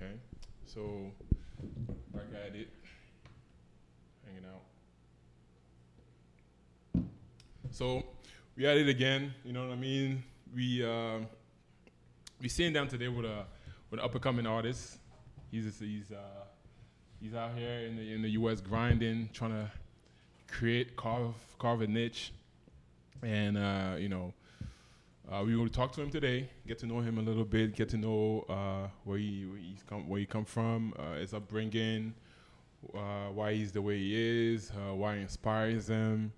Okay. So back at it, hanging out. So we at it again. You know what I mean? We uh, we sitting down today with a with an up and coming artist. He's he's uh, he's out here in the in the U.S. grinding, trying to create carve carve a niche, and uh, you know. Uh, we will talk to him today, get to know him a little bit, get to know uh, where he where he's come where he come from, uh, his upbringing, uh, why he's the way he is, uh, why he inspires him.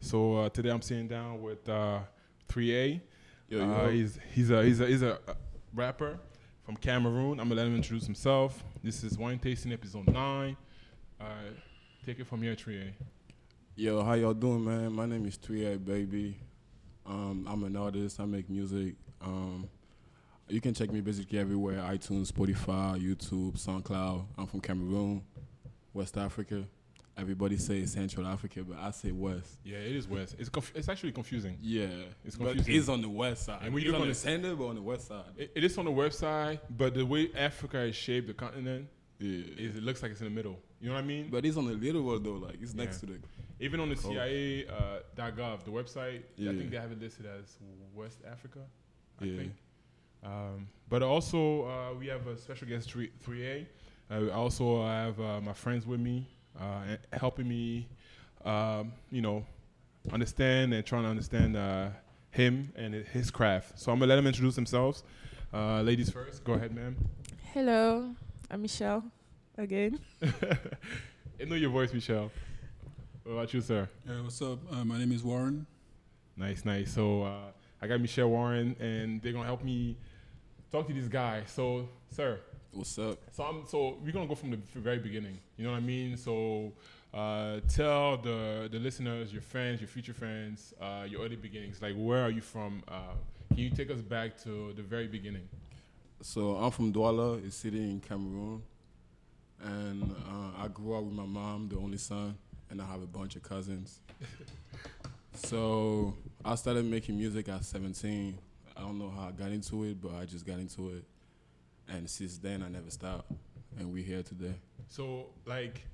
So uh, today I'm sitting down with uh, 3A. Yo, Uh, he's he's a he's a he's a rapper from Cameroon. I'm gonna let him introduce himself. This is wine tasting episode nine. Uh, take it from here, 3A. Yo, how y'all doing, man? My name is 3A Baby. Um, I'm an artist. I make music. Um, you can check me basically everywhere: iTunes, Spotify, YouTube, SoundCloud. I'm from Cameroon, West Africa. Everybody say Central Africa, but I say West. Yeah, it is West. It's conf- it's actually confusing. Yeah, It's but confusing. it's on the west side. And it's look on on the center, but on the west side. It, it is on the West side, but the way Africa is shaped, the continent, yeah, is it looks like it's in the middle. You know what I mean? but it's on the little world though. Like it's next to the. Even on the Cool. CIA uh, .gov, the website, I think they have it listed as West Africa. I Yeah. think. Um, but also, uh, we have a special guest, 3, 3A. Uh, we also have uh, my friends with me, uh, helping me, um, you know, understand and trying to understand uh, him and his craft. So I'm going to let him introduce themselves. Uh, ladies first. Go ahead, ma'am. Hello, I'm Michelle again. I know your voice, Michelle. What about you, sir? Hey, what's up? Uh, my name is Warren. Nice, nice. So uh, I got Michelle Warren, and they're gonna help me talk to this guy. So, sir, What's up? so I'm so we're gonna go from the very beginning. You know what I mean? So uh, tell the the listeners, your fans, your future fans, uh, your early beginnings. Like, where are you from? Uh, can you take us back to the very beginning? So I'm from Douala, a city in Cameroon, and uh, I grew up with my mom, the only son, and I have a bunch of cousins. so I started making music at 17. I don't know how I got into it, but I just got into it, and since then I never stopped, and we're here today. So, like,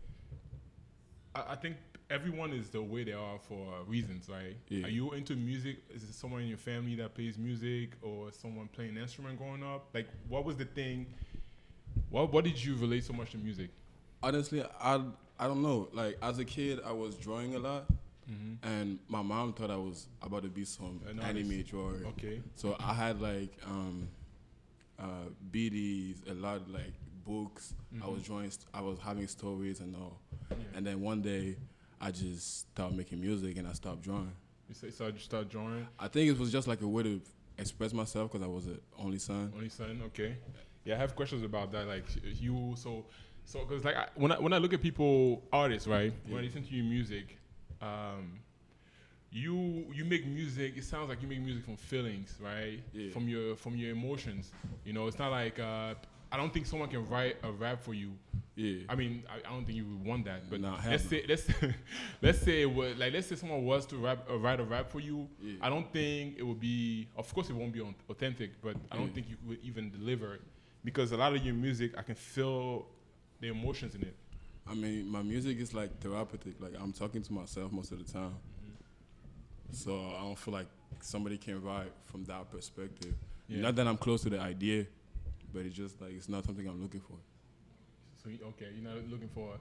I, I think everyone is the way they are for reasons, right? Yeah. Are you into music? Is it someone in your family that plays music, or someone playing an instrument growing up? Like, what was the thing? What What did you relate so much to music? Honestly, I I don't know. Like as a kid, I was drawing a lot, Mm-hmm. and my mom thought I was about to be some An anime drawer. Okay. So I had like um, uh, BDs, a lot of like books. I was Mhm. drawing. St- I was having stories and all. Yeah. And then one day, I just started making music and I stopped drawing. you say, so you start drawing. I think it was just like a way to express myself because I was the only son. Only son. Okay. Yeah, I have questions about that. Like you, so so because like I, when I when I look at people artists, right? When I listen to your music, um, you you make music. It sounds like you make music from feelings, right? Yeah. From your from your emotions. You know, it's not like uh, I don't think someone can write a rap for you. Yeah. I mean, I, I don't think you would want that. But let's say let's let's say it would, like let's say someone was to rap uh, write a rap for you. Yeah. I don't think it would be. Of course, it won't be authentic, but I don't Yeah. think you would even deliver it because a lot of your music, I can feel the emotions in it. I mean, my music is like therapeutic. Like I'm talking to myself most of the time. So I don't feel like somebody can write from that perspective. Yeah. Not that I'm close to the idea, but it's just like it's not something I'm looking for. So you- okay, you're not looking for.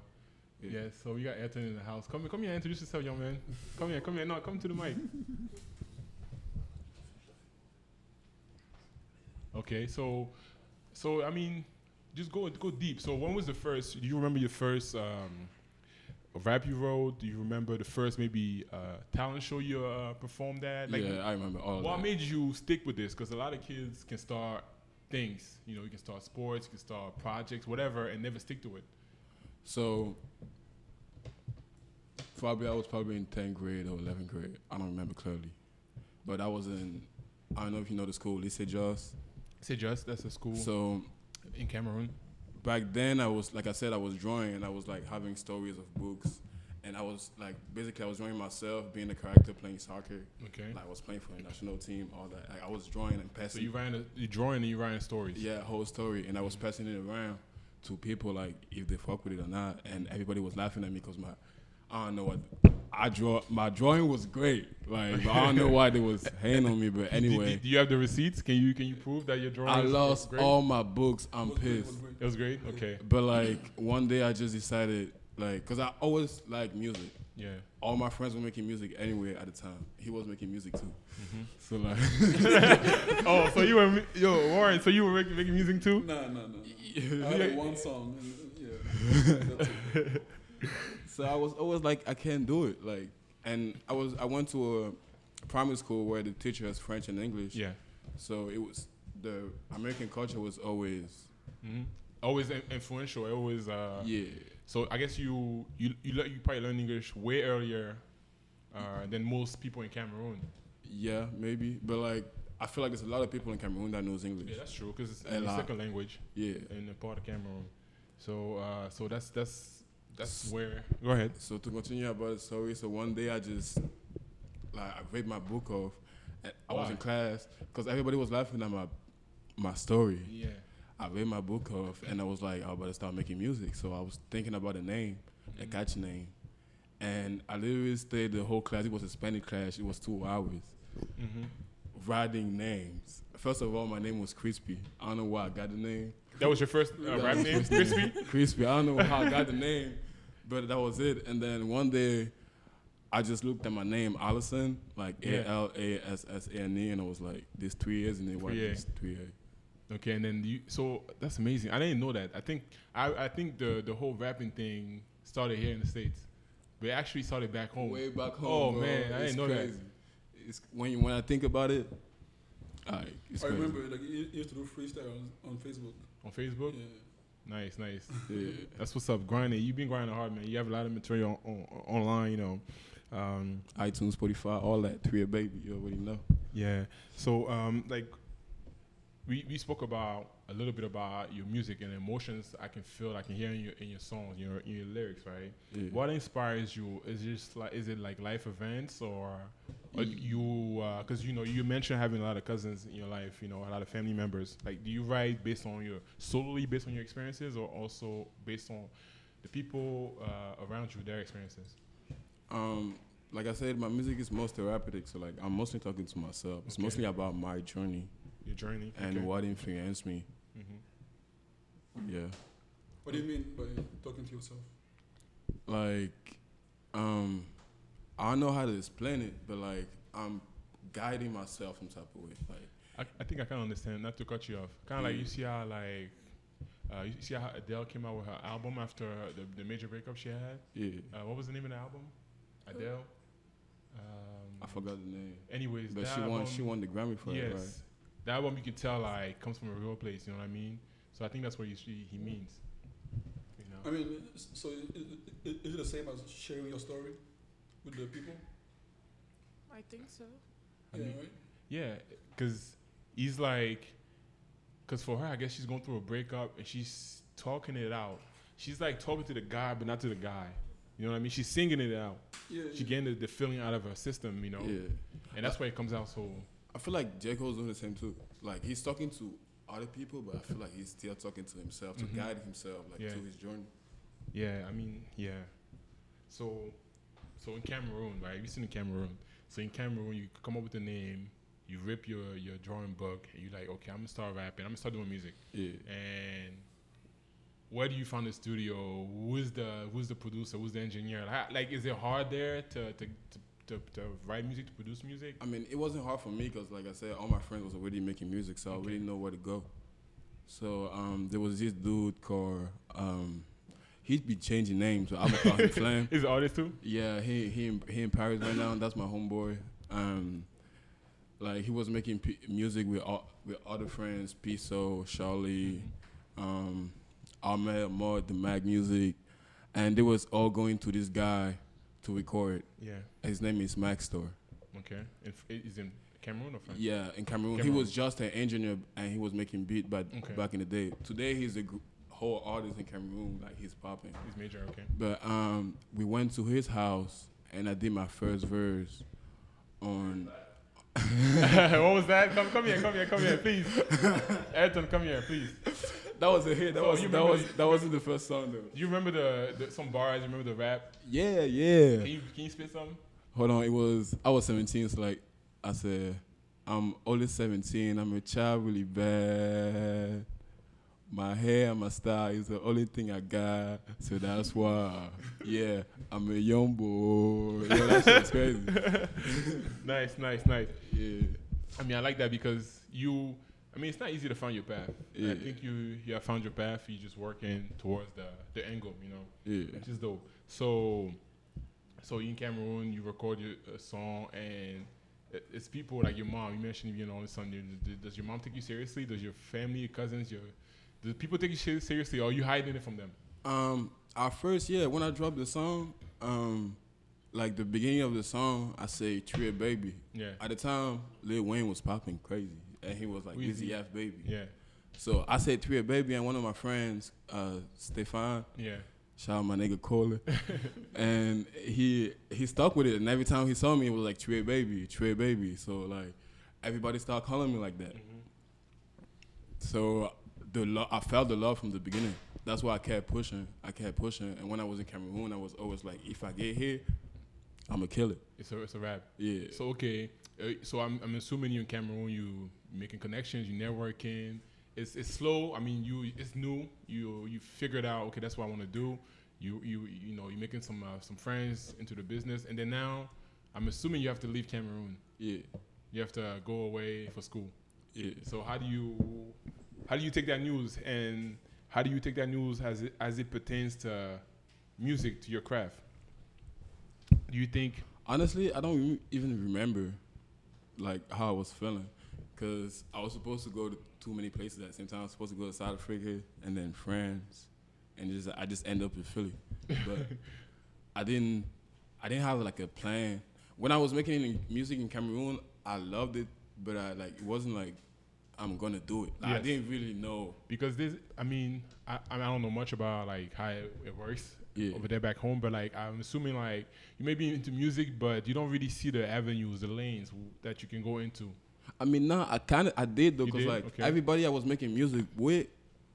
Yeah. Yeah. So we got Ayrton in the house. Come here, come here, introduce yourself, young man. Come here, come here. No, come to the mic. Okay, so, so I mean, just go go deep. So when was the first? Do you remember your first um, rap you wrote? Do you remember the first maybe uh, talent show you uh, performed at? Like, yeah, I remember all of what made you stick with this? Because a lot of kids can start things. You know, you can start sports, you can start projects, whatever, and never stick to it. So probably I was probably in 10th grade or 11th grade. I don't remember clearly. But I was in, I don't know if you know the school, Lycée Joss. Say just that's a school So in Cameroon. back then I was, like I said, I was drawing and I was like having stories of books. And I was like basically I was drawing myself, being a character, playing soccer. Okay. Like I was playing for the national team, all that. Like I was drawing and passing. So passing. you writing, a, you drawing and you writing stories. yeah, whole story, and I was passing it around to people like if they fuck with it or not, and everybody was laughing at me because my I don't know what I draw. My drawing was great, like but I don't know why they was hating on me, but Do- do- anyway, do, you have the receipts? Can you can you prove that your drawing? I is- is lost great? all my books. I'm It was great, it pissed. was. It was great. Okay. But like one day, I just decided, like, cause I always like music. Yeah. All my friends were making music anyway at the time. He was making music too. Mm-hmm. So like, oh, so you were yo Warren? So you were making, making music too? No, no, no. no. I had like one song. and, Yeah. So I was always like, I can't do it. Like, and I was, I went to a primary school where the teacher has French and English. Yeah. So it was the American culture was always, hmm Always influential. Always. Uh, yeah, So I guess you you you, le- you probably learned English way earlier uh, than most people in Cameroon. yeah, maybe. But like, I feel like there's a lot of people in Cameroon that knows English. Yeah, that's true because it's A lot. second language Yeah. in a part of Cameroon. So uh, so that's that's that's where. Go ahead. So to continue about the story, so one day I just like I read my book off, and I was Why? in class because everybody was laughing at my my story. Yeah. I read my book off, and I was like, I better start making music. So I was thinking about a name, a catchy name, and I literally stayed the whole class. It was a Spanish class. It was two hours hmm writing names. First of all, my name was Crispy. I don't know why I got the name. That was your first uh, rap name, Crispy. Crispy. I don't know how I got the name, but that was it. And then one day, I just looked at my name, Alassane, like. A L A S S A N E, and I was like, "This three years and 3A. this three A?" Okay, and then you. So that's amazing. I didn't know that. I think I I think the the whole rapping thing started here in the states, but it actually started back home. Way back home. Oh, bro. man, I It's didn't know that. crazy. It's when you, when I think about it, like it's I crazy. remember like you you used to do freestyle on, on Facebook. On Facebook. Yeah. Nice, nice. Yeah. That's what's up. Grinding. You've been grinding hard, man. You have a lot of material on, on, online. You know. Um, iTunes, Spotify, all that. Three A baby, you already know. Yeah. So, um, like, we, we spoke about a little bit about your music and emotions. I can feel, I can hear in your in your songs, your in your lyrics, right? Yeah. What inspires you? Is it just like, is it like life events or, or you? Because you know, you mentioned having a lot of cousins in your life. You know, a lot of family members. Like, do you write based on your solely based on your experiences, or also based on the people uh, around you, their experiences? Um, like I said, my music is most therapeutic, so like I'm mostly talking to myself. It's Okay. mostly about my journey Your journey and okay. what influenced me. Mhm. Yeah. What do you mean by talking to yourself? like um I don't know how to explain it, but like I'm guiding myself some type of way. Like I, I think I can understand. Not to cut you off. Kind of like you see how like uh, you see how Adele came out with her album after the, the major breakup she had. yeah, Uh, what was the name of the album? Adele. Um, I forgot the name, Anyways, but that she won. She won the Grammy for yes, it, right? That album you can tell like comes from a real place. You know what I mean? So I think that's what he he, he means. You know. I mean, so i- i- i- is it the same as sharing your story with the people? I think so. I yeah, mean- right. Yeah, because he's like, because for her, I guess she's going through a breakup and she's talking it out. She's like talking to the guy, but not to the guy. You know what I mean? She's singing it out. Yeah. She getting the, the feeling out of her system, you know? Yeah, And that's why it comes out so. I feel like J Cole's doing the same too. Like he's talking to other people, but I feel like he's still talking to himself to Mhm. guide himself, like Yeah. to his journey. Yeah, I mean, yeah. So, so in Cameroon, right? You seen in Cameroon. So in Cameroon, you come up with a name, you rip your your drawing book, and you're like, okay, I'm gonna start rapping. I'm gonna start doing music. Yeah, and where do you find the studio? Who's the who's the producer? Who's the engineer? Like, like is it hard there to to, to, to, to write music, to produce music? I mean, it wasn't hard for me because, like I said, all my friends was already making music, so I Okay. already know where to go. So um, there was this dude called um, he'd be changing names, So I'm gonna call him Flame. Is it artist too? Yeah, he he in, he in Paris right now. That's my homeboy. Um, like he was making p- music with all, with other friends, Piso, Charlie, um, Ahmed, Mod, the Mag Music, and they was all going to this guy to record. Yeah. His name is Max Store. Okay. And is in Cameroon or France? Yeah, in Cameroon. He was just an engineer and he was making beat, but Okay. back in the day. Today he's a gr- whole artist in Cameroon, like he's popping. He's major. Okay. But um, we went to his house and I did my first verse on. what was that? Come, come here, come here, come here, please. Ayrton, come here, please. That was a hit. That So was that remember- was that wasn't the first song though. Do you remember the, the some bars? You remember the rap? Yeah, yeah. Can you can you spit some? Hold on, it was I was 17, so like I said, I'm only 17. I'm a child really bad. My hair and my style is the only thing I got, so that's why. Yeah, I'm a young boy. Yeah, that shit's crazy. Nice, nice, nice. Yeah, I mean, I like that because you. I mean, it's not easy to find your path. I think you you have found your path. You just working towards the the end goal. You know, yeah. which is dope. So, so in Cameroon, you record your a song, and it- it's people like your mom. You mentioned you know on Sunday. Does- Does your mom take you seriously? Does your family, your cousins, your do people take you seriously, or are you hiding it from them? Um, at first, yeah, when I dropped the song, um, like the beginning of the song, I say "Tree Baby." Yeah, At the time, Lil Wayne was popping crazy, and he was like Weezy. F Baby. yeah, So I said "Tree Baby," and one of my friends, uh, Stefan, yeah. shout out my nigga Kohler, and he he stuck with it, and every time he saw me, it was like "Tree Baby, Tree Baby." So like everybody started calling me like that. Mhm. So the lo- I felt the love from the beginning. That's why I kept pushing. I kept pushing, and when I was in Cameroon, I was always like, if I get here, I'ma kill it. It's a it's a rap. Yeah. So okay, uh, so I'm I'm assuming you in Cameroon, you making connections, you're networking. It's it's slow. I mean, you it's new. You you figured out okay, that's what I want to do. You you you know you're making some uh, some friends into the business, and then now I'm assuming you have to leave Cameroon. yeah. You have to go away for school. Yeah. So how do you how do you take that news and how do you take that news as it as it pertains to music to your craft? Do you think Honestly, I don't even remember like how I was feeling because I was supposed to go to too many places at the same time. I was supposed to go to South Africa and then France, and just I just end up in Philly. But I didn't I didn't have like a plan. When I was making music in Cameroon, I loved it, but I like it wasn't like I'm gonna do it. Like, I didn't really know. because this i mean I, I don't know much about like how it, it works Yeah. over there back home but like i'm assuming like you may be into music but you don't really see the avenues the lanes w- that you can go into I mean, nah, I kind of I did though, You cause did? like Okay. everybody I was making music with,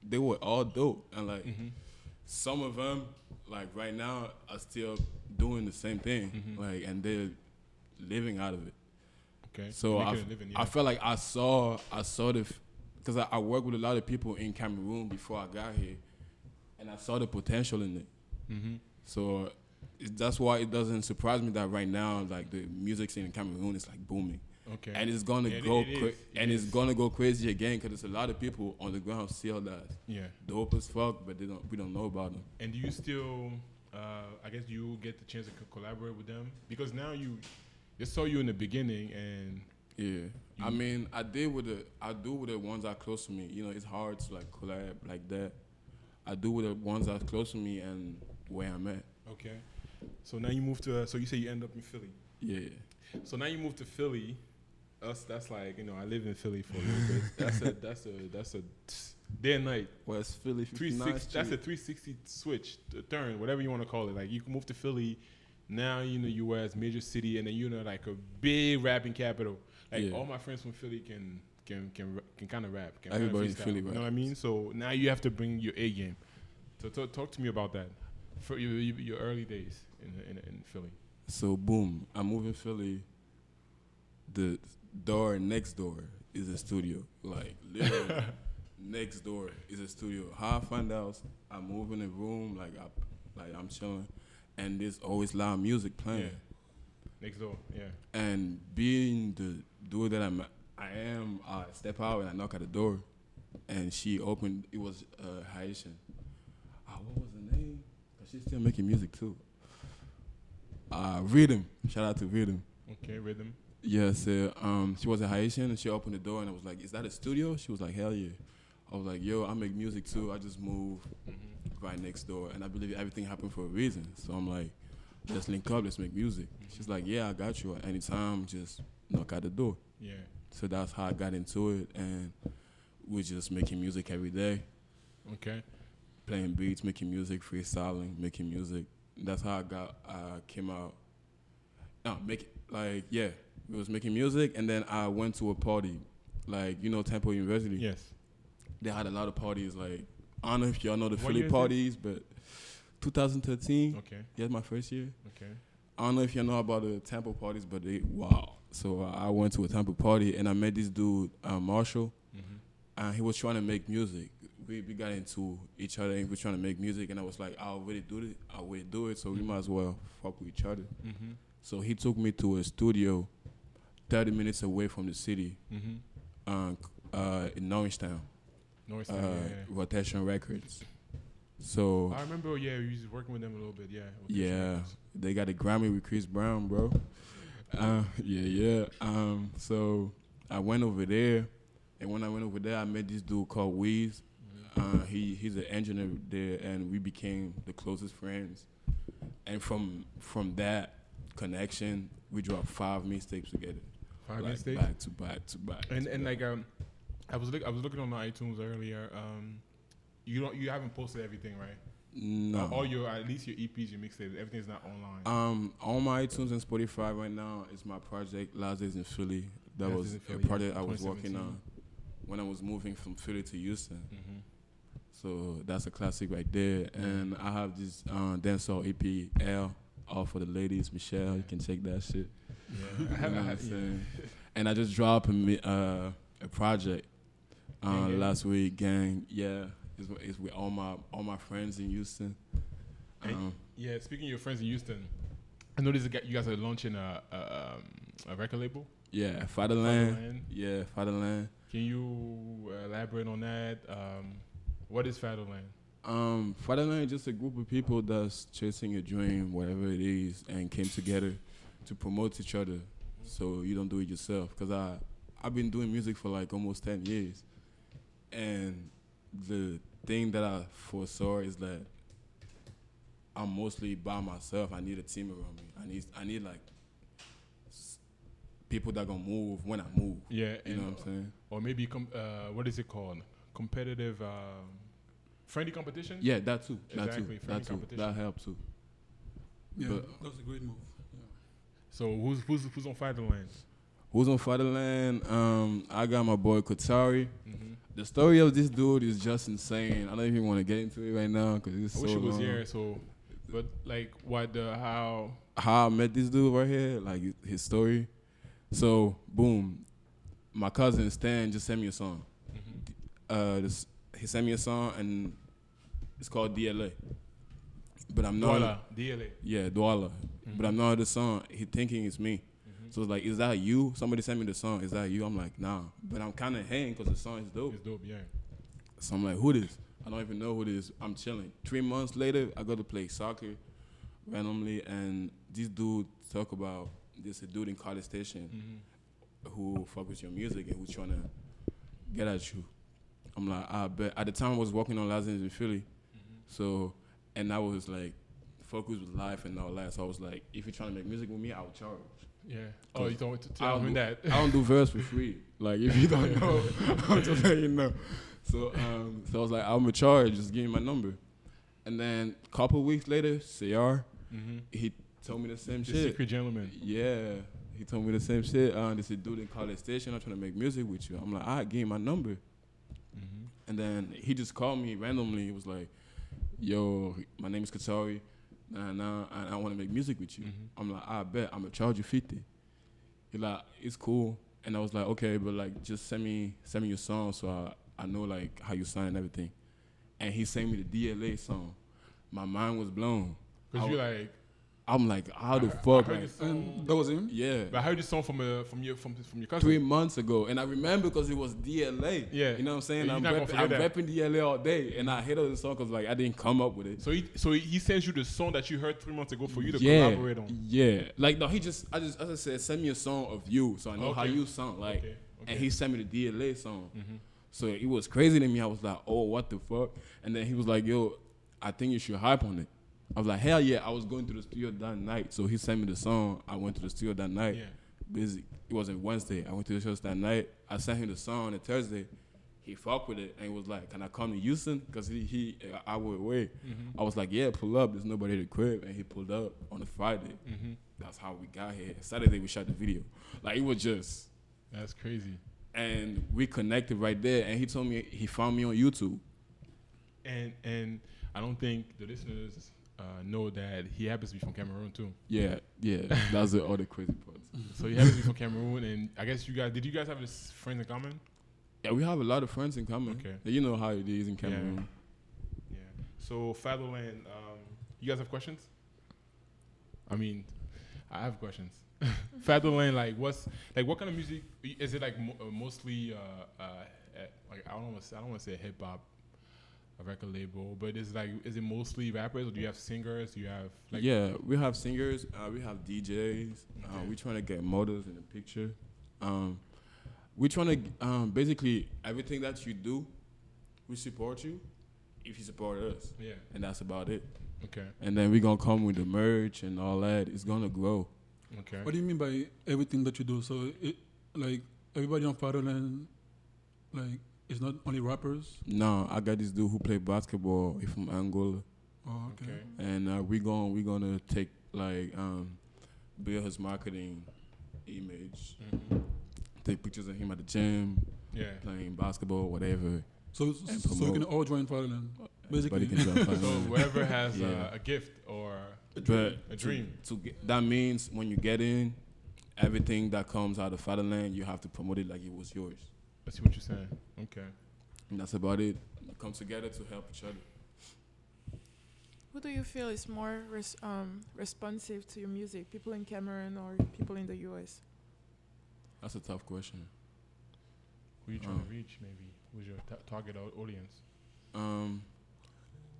they were all dope, and like Mhm. some of them, like right now, are still doing the same thing, Mhm. like, and they're living out of it. okay So I, living, yeah. I felt like I saw, I saw the, because I, I worked with a lot of people in Cameroon before I got here, and I saw the potential in it. mm-hmm. So it, that's why it doesn't surprise me that right now, like the music scene in Cameroon is like booming okay and it's gonna Yeah, go it cra- is. It and is. it's gonna go crazy again because there's a lot of people on the ground still that yeah dope as fuck, but they don't we don't know about them. and do you still uh i guess you get the chance to co- collaborate with them because now you they saw you in the beginning and Yeah, I mean, I did with the I do with the ones that are close to me. You know, it's hard to like collab like that. I do with the ones that are close to me and where I'm at. okay so now you move to uh, so you say you end up in philly Yeah, So now you move to Philly. Us, that's like you know, I live in Philly for a little bit. That's a that's a that's a day and night. West Philly, Three 59th six. That's a three sixty switch, t- turn, whatever you want to call it. Like you can move to Philly. Now you the U.S. major city, and then you know like a big rapping capital. Like Yeah. all my friends from Philly can can can can kind of rap. Can Everybody in Philly You know what I mean? So now you have to bring your A game. So talk, talk to me about that. For your, your early days in in, in Philly. So boom, I move in Philly. The door next door is a studio. Like literally next door is a studio. How I find out, I move in a room like I like I'm chilling, and there's always loud music playing. Yeah. Next door. Yeah. And being the dude that I'm, I am, I step out and I knock at the door, and she opened. It was uh, Haitian. Ah, what was the name? She's still making music too. Uh, Rhythm. Shout out to Rhythm. Okay. Rhythm. Yeah, so um, she was a Haitian and she opened the door and I was like, "Is that a studio?" She was like, "Hell yeah." I was like, "Yo, I make music too. I just moved Mm-hmm. right next door, and I believe everything happened for a reason." So I'm like, "Let's link up. Let's make music." She's like, "Yeah, I got you. At any time, just knock at the door." Yeah. So that's how I got into it, and we're just making music every day. Okay. playing beats, making music, freestyling, making music. That's how I got I came out. No, make it like yeah, it was making music, and then I went to a party, like you know Temple University. Yes. They had a lot of parties. Like I don't know if y'all know the What Philly parties, but 2013. Okay. Yeah, my first year. Okay. I don't know if y'all know about the temple parties, but they wow. So uh, I went to a temple party and I met this dude, uh, Marshall, Mm-hmm. and he was trying to make music. We, we got into each other and we were trying to make music, and I was like, I already do it. I already do it, so we might as well fuck with each other. Mm-hmm. So he took me to a studio, 30 minutes away from the city, Mm-hmm. uh, uh, in Norristown, North uh, yeah. Rotation Records. So I remember, yeah, we was working with them a little bit, yeah. Yeah, Records. they got a Grammy with Chris Brown, bro. Uh, yeah, yeah. Um, so I went over there, and when I went over there, I met this dude called Weez. Uh, he he's an engineer there, and we became the closest friends. And from from that connection, we dropped five mixtapes together, Five like Mixtapes? back to back to back. And to and back. like um, I was look I was looking on the iTunes earlier. Um, you don't you haven't posted everything, right? no, All your at least your EPs, your mixtapes, everything's not online. Um, on my iTunes and Spotify right now is my project Last Days in Philly. That Last was a Philly, yeah, project I was working on when I was moving from Philly to Houston. mm-hmm. So that's a classic right there. And I have this uh, dancehall EP L, all for the ladies. Michelle, you can check that shit. Yeah, You know what I'm saying? And I just dropped a, uh, a project uh, Gang Gang? last week. Gang, yeah, it's, with- it's with all my all my friends in Houston. Hey, Um, Yeah, speaking of your friends in Houston, I noticed you guys are launching a a, um, a record label. yeah, Fatherland. Fatherland. Yeah, Fatherland. Can you elaborate on that? Um, what is Fatherland? Um, Fatherland is just a group of people that's chasing a dream, whatever it is, and came together to promote each other. So you don't do it yourself. Cause I, I've been doing music for like almost ten years, and the thing that I foresaw is that I'm mostly by myself. I need a team around me. I need, I need like people that gonna move when I move. Yeah, You know what I'm saying? or maybe com- uh, what is it called? Competitive, um, friendly competition. Yeah, that too. That Exactly, too. friendly That too. competition. That helps too. Yeah, But- that was a great move. So who's who's who's on Fatherland? Who's on Fatherland? Um, I got my boy Kotari. Mm-hmm. The story of this dude is just insane. I don't even want to get into it right now because it's so I so wish it was long. here. So, but like, what the how? How I met this dude right here, like his story. So, boom, my cousin Stan just sent me a song. Uh, this, he sent me a song and it's called DLA. But I'm not. Douala, DLA. Yeah, Douala. Mm-hmm. But I'm not the song. He thinking it's me. So it's like, is that you? Somebody sent me the song. Is that you? I'm like, nah. But I'm kind of hating because the song is dope. It's dope, yeah. So I'm like, who this? I don't even know who this. I'm chilling. Three months later, I go to play soccer randomly, and this dude talk about this a dude in College Station Mm-hmm. who fuck with your music and who's trying to get at you. I'm like, I bet. At the time, I was working on Names in Philly, so and I was like, focused with life and all that. So I was like, if you're trying to make music with me, I'll charge. Yeah. Oh, you don't t- tell I'll him do- that. I don't do verse for free. Like if you don't know, I'm just letting you know. So um, so I was like, I'm in charge. Just give me my number. And then a couple weeks later, CR, mm-hmm. he told me the same The shit. secret gentleman. Yeah, he told me the same shit. Uh, this is dude in College Station. I'm trying to make music with you. I'm like, I give him my number. Mm-hmm. And then he just called me randomly. He was like, Yo, my name is Katari. Nah, nah, I, I want to make music with you. Mm-hmm. I'm like, I bet I'm gonna charge you fifty. He like, it's cool. And I was like, okay, but like, just send me send me your song so I, I know like how you sound and everything. And he sent me the DLA song. My mind was blown. Because I you w- like, I'm like, how the I fuck? heard like, song. That was him. yeah. But I heard this song from uh, from your from from your cousin. Three months ago, and I remember because it was DLA. Yeah. you know what I'm saying. I'm, not gonna repping, forget I'm repping DLA all day, and I hated the song because like I didn't come up with it. So he so he sends you the song that you heard three months ago for you to yeah, collaborate on. yeah. Like no, he just I just as I said, send me a song of you, so I know how you sound. Like, Okay, okay. and he sent me the DLA song. Mm-hmm. So it was crazy to me. I was like, oh, what the fuck? And then he was like, yo, I think you should hype on it. I was like, hell yeah. I was going to the studio that night. So he sent me the song. I went to the studio that night. Yeah. Busy. It was a Wednesday. I went to the show that night. I sent him the song on a Thursday. he fucked with it and was like, "Can I come to Houston?" Because he he I would wait. Mm-hmm. I was like, "Yeah, pull up. There's nobody at the crib," and he pulled up on a Friday. Mm-hmm. That's how we got here. Saturday we shot the video. Like it was just, That's crazy. and we connected right there. And he told me he found me on YouTube. And and I don't think the listeners uh, know that he happens to be from Cameroon too. Yeah, yeah. That's the other crazy part. So he happens to be from Cameroon, and I guess you guys did you guys have this friends in common? Yeah, we have a lot of friends in common. Okay. You know how it is in Cameroon. Yeah. So Fatherland, um, you guys have questions? I mean, I have questions. Fatherland, like what's like what kind of music is it like mo- uh, mostly uh, uh, eh, like I don't want to I don't want to say hip hop, a record label, but is like is it mostly rappers or do you have singers? Do you have like yeah, we have singers, uh, we have DJs. Uh, Okay. we trying to get models in the picture. Um, we trying to um, basically everything that you do, we support you if you support us, yeah and that's about it. okay And then we're gonna come with the merch and all that. It's gonna grow. okay What do you mean by everything that you do? So, it, like everybody on Fatherland, like it's not only rappers. No, I got this dude who play basketball. He from Angola, Oh, okay. okay and uh, we going we gonna take like um, build his marketing image. Mhm. Take pictures of him at the gym, yeah playing basketball, whatever. So, And so you can all join Fatherland. Basically. Can jump on so whoever has Yeah. uh, a gift or But a dream to get, that means when you get in, everything that comes out of Fatherland, you have to promote it like it was yours. I see what you're saying okay And that's about it. Come together to help each other. Who do you feel is more res- um, responsive to your music? People in Cameroon or people in the US? That's a tough question. who you trying Uh. to reach maybe who's your ta- target audience Um,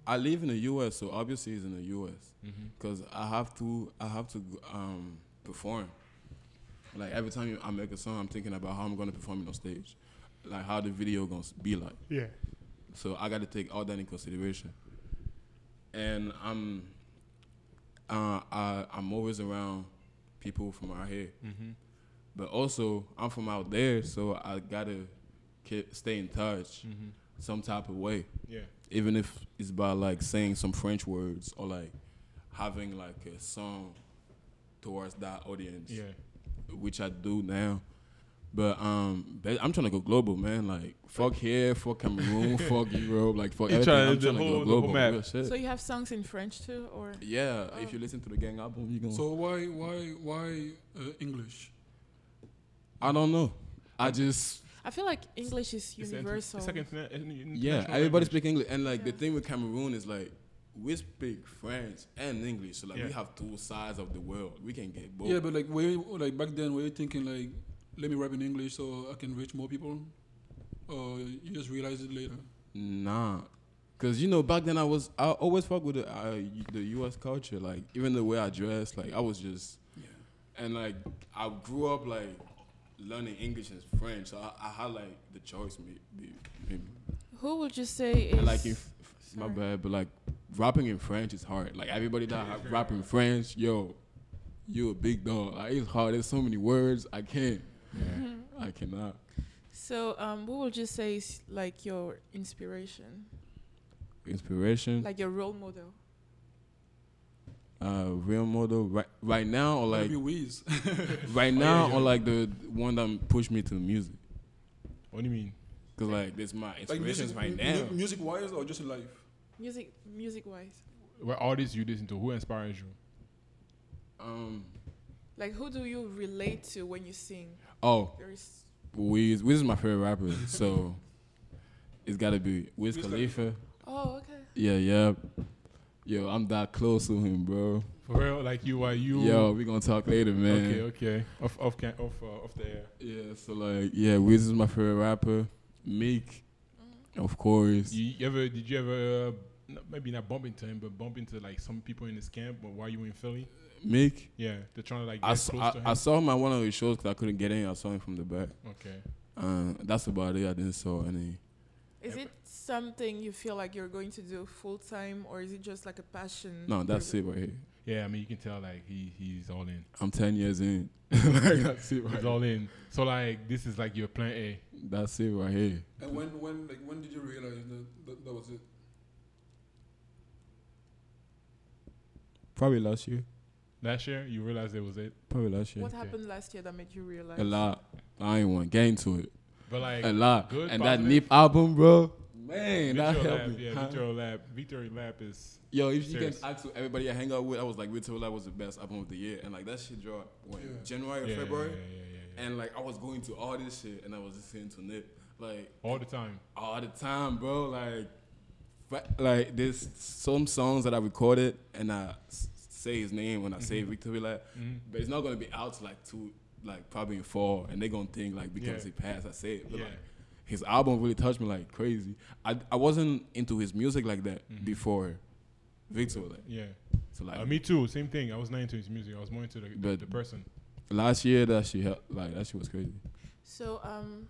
I live in the U.S., so obviously it's in the U.S. mm-hmm. because I have to I have to um, perform. Like every time I make a song, I'm thinking about how I'm gonna perform it on stage, like how the video gonna be like. yeah So I got to take all that in consideration. And I'm uh, I I'm always around people from out here, mm-hmm. but also I'm from out there, so I gotta ke- stay in touch Mm-hmm. some type of way yeah even if it's by like saying some French words or like having like a song towards that audience, yeah which I do now. But um, I'm trying to go global, man. Like fuck here, fuck Cameroon, fuck Europe, like fuck You everything. tryna- I'm the trying to go global. map. real shit. So you have songs in French too, or yeah, Oh. if you listen to the gang album, you gonna. So why why why uh, English? I don't know. I just I feel like English is It's inter- universal. It's like interna- yeah. Everybody language. speak English, and like the thing with Cameroon is like we speak French and English, so like we have two sides of the world. We can get both. Yeah, but like were you, like back then were you thinking like let me rap in English so I can reach more people, or you just realized it later? Nah, cause you know back then I was I always fuck with the uh, the U.S. culture. Like even the way I dress, like I was just Yeah. and like I grew up like learning English and French. So I, I had like the choice maybe. maybe. Who would you say is And like if my bad, but like rapping in French is hard. Like everybody that ha- rap in French, yo, you a big dog. Like it's hard. There's so many words I can't. Yeah. I cannot. So um, who would you say is like your inspiration, Inspiration, like your role model? uh, real model right right now or Like like be Wiz. right Oh, now yeah, yeah. or like the one that pushed me to music. What do you mean? Cause like this my like inspirations music, right mu- now. music wise or just in life? Music, music wise, What artists you listen to? Who inspires you? Um. Like who do you relate to when you sing? Oh, There is Wiz. Wiz is my favorite rapper, so it's gotta be Wiz Wiz Khalifa. oh okay. Yeah, yeah. Yo, I'm that close to him, bro. For real? Like you are you? Yo, we gonna talk later, man. Okay, okay. Off, off, can, off, uh, off the air. Yeah, so like, yeah, Wiz is my favorite rapper. Meek, of course. You, you ever? Did you ever? Uh, n- maybe not bump into him, but bump into like some people in his camp. But while you were in Philly, Meek. yeah, they're trying to like get I, close saw, to him. I saw him at one of his shows because I couldn't get in. I saw him from the back. okay. Uh, that's about it. I didn't saw any Is it something you feel like you're going to do full time, or is it just like a passion? No, that's it right here. Yeah, I mean you can tell like he he's all in. I'm 10 years in. like, that's it right He's all in. So like this is like your plan A. That's it right here. And when, when, like, when did you realize that that, that was it? Probably last year. Last year you realized it was it, Probably last year. What Okay. happened last year that made you realize? A lot. I ain't want to get into it. but like A lot. good, and that positive. Nip album, bro. Man, that helped Lap, me. yeah, huh? Victory Lap, Victory Lap is Yo, if you Serious. can ask to everybody I hang out with, I was like, Victory Lap was the best album of the year. And like that shit dropped when? Yeah. January or yeah, February? Yeah, yeah, yeah, yeah, yeah. And like I was going to all this shit and I was listening to Nip. Like all the time. all the time, bro. Like, fa- like there's some songs that I recorded and I s- say his name when I say Mhm. Victory Lap, Mhm. but it's not gonna be out till like two, like probably in fall, and they're gonna think like because Yeah. he passed, I say it. But Yeah. like his album really touched me like crazy. I I wasn't into his music like that Mhm. before Victory Lap. Yeah. So like Uh, me too. Same thing. I was not into his music. I was more into the, the, the person. last year that she helped, like that shit was crazy. So, um,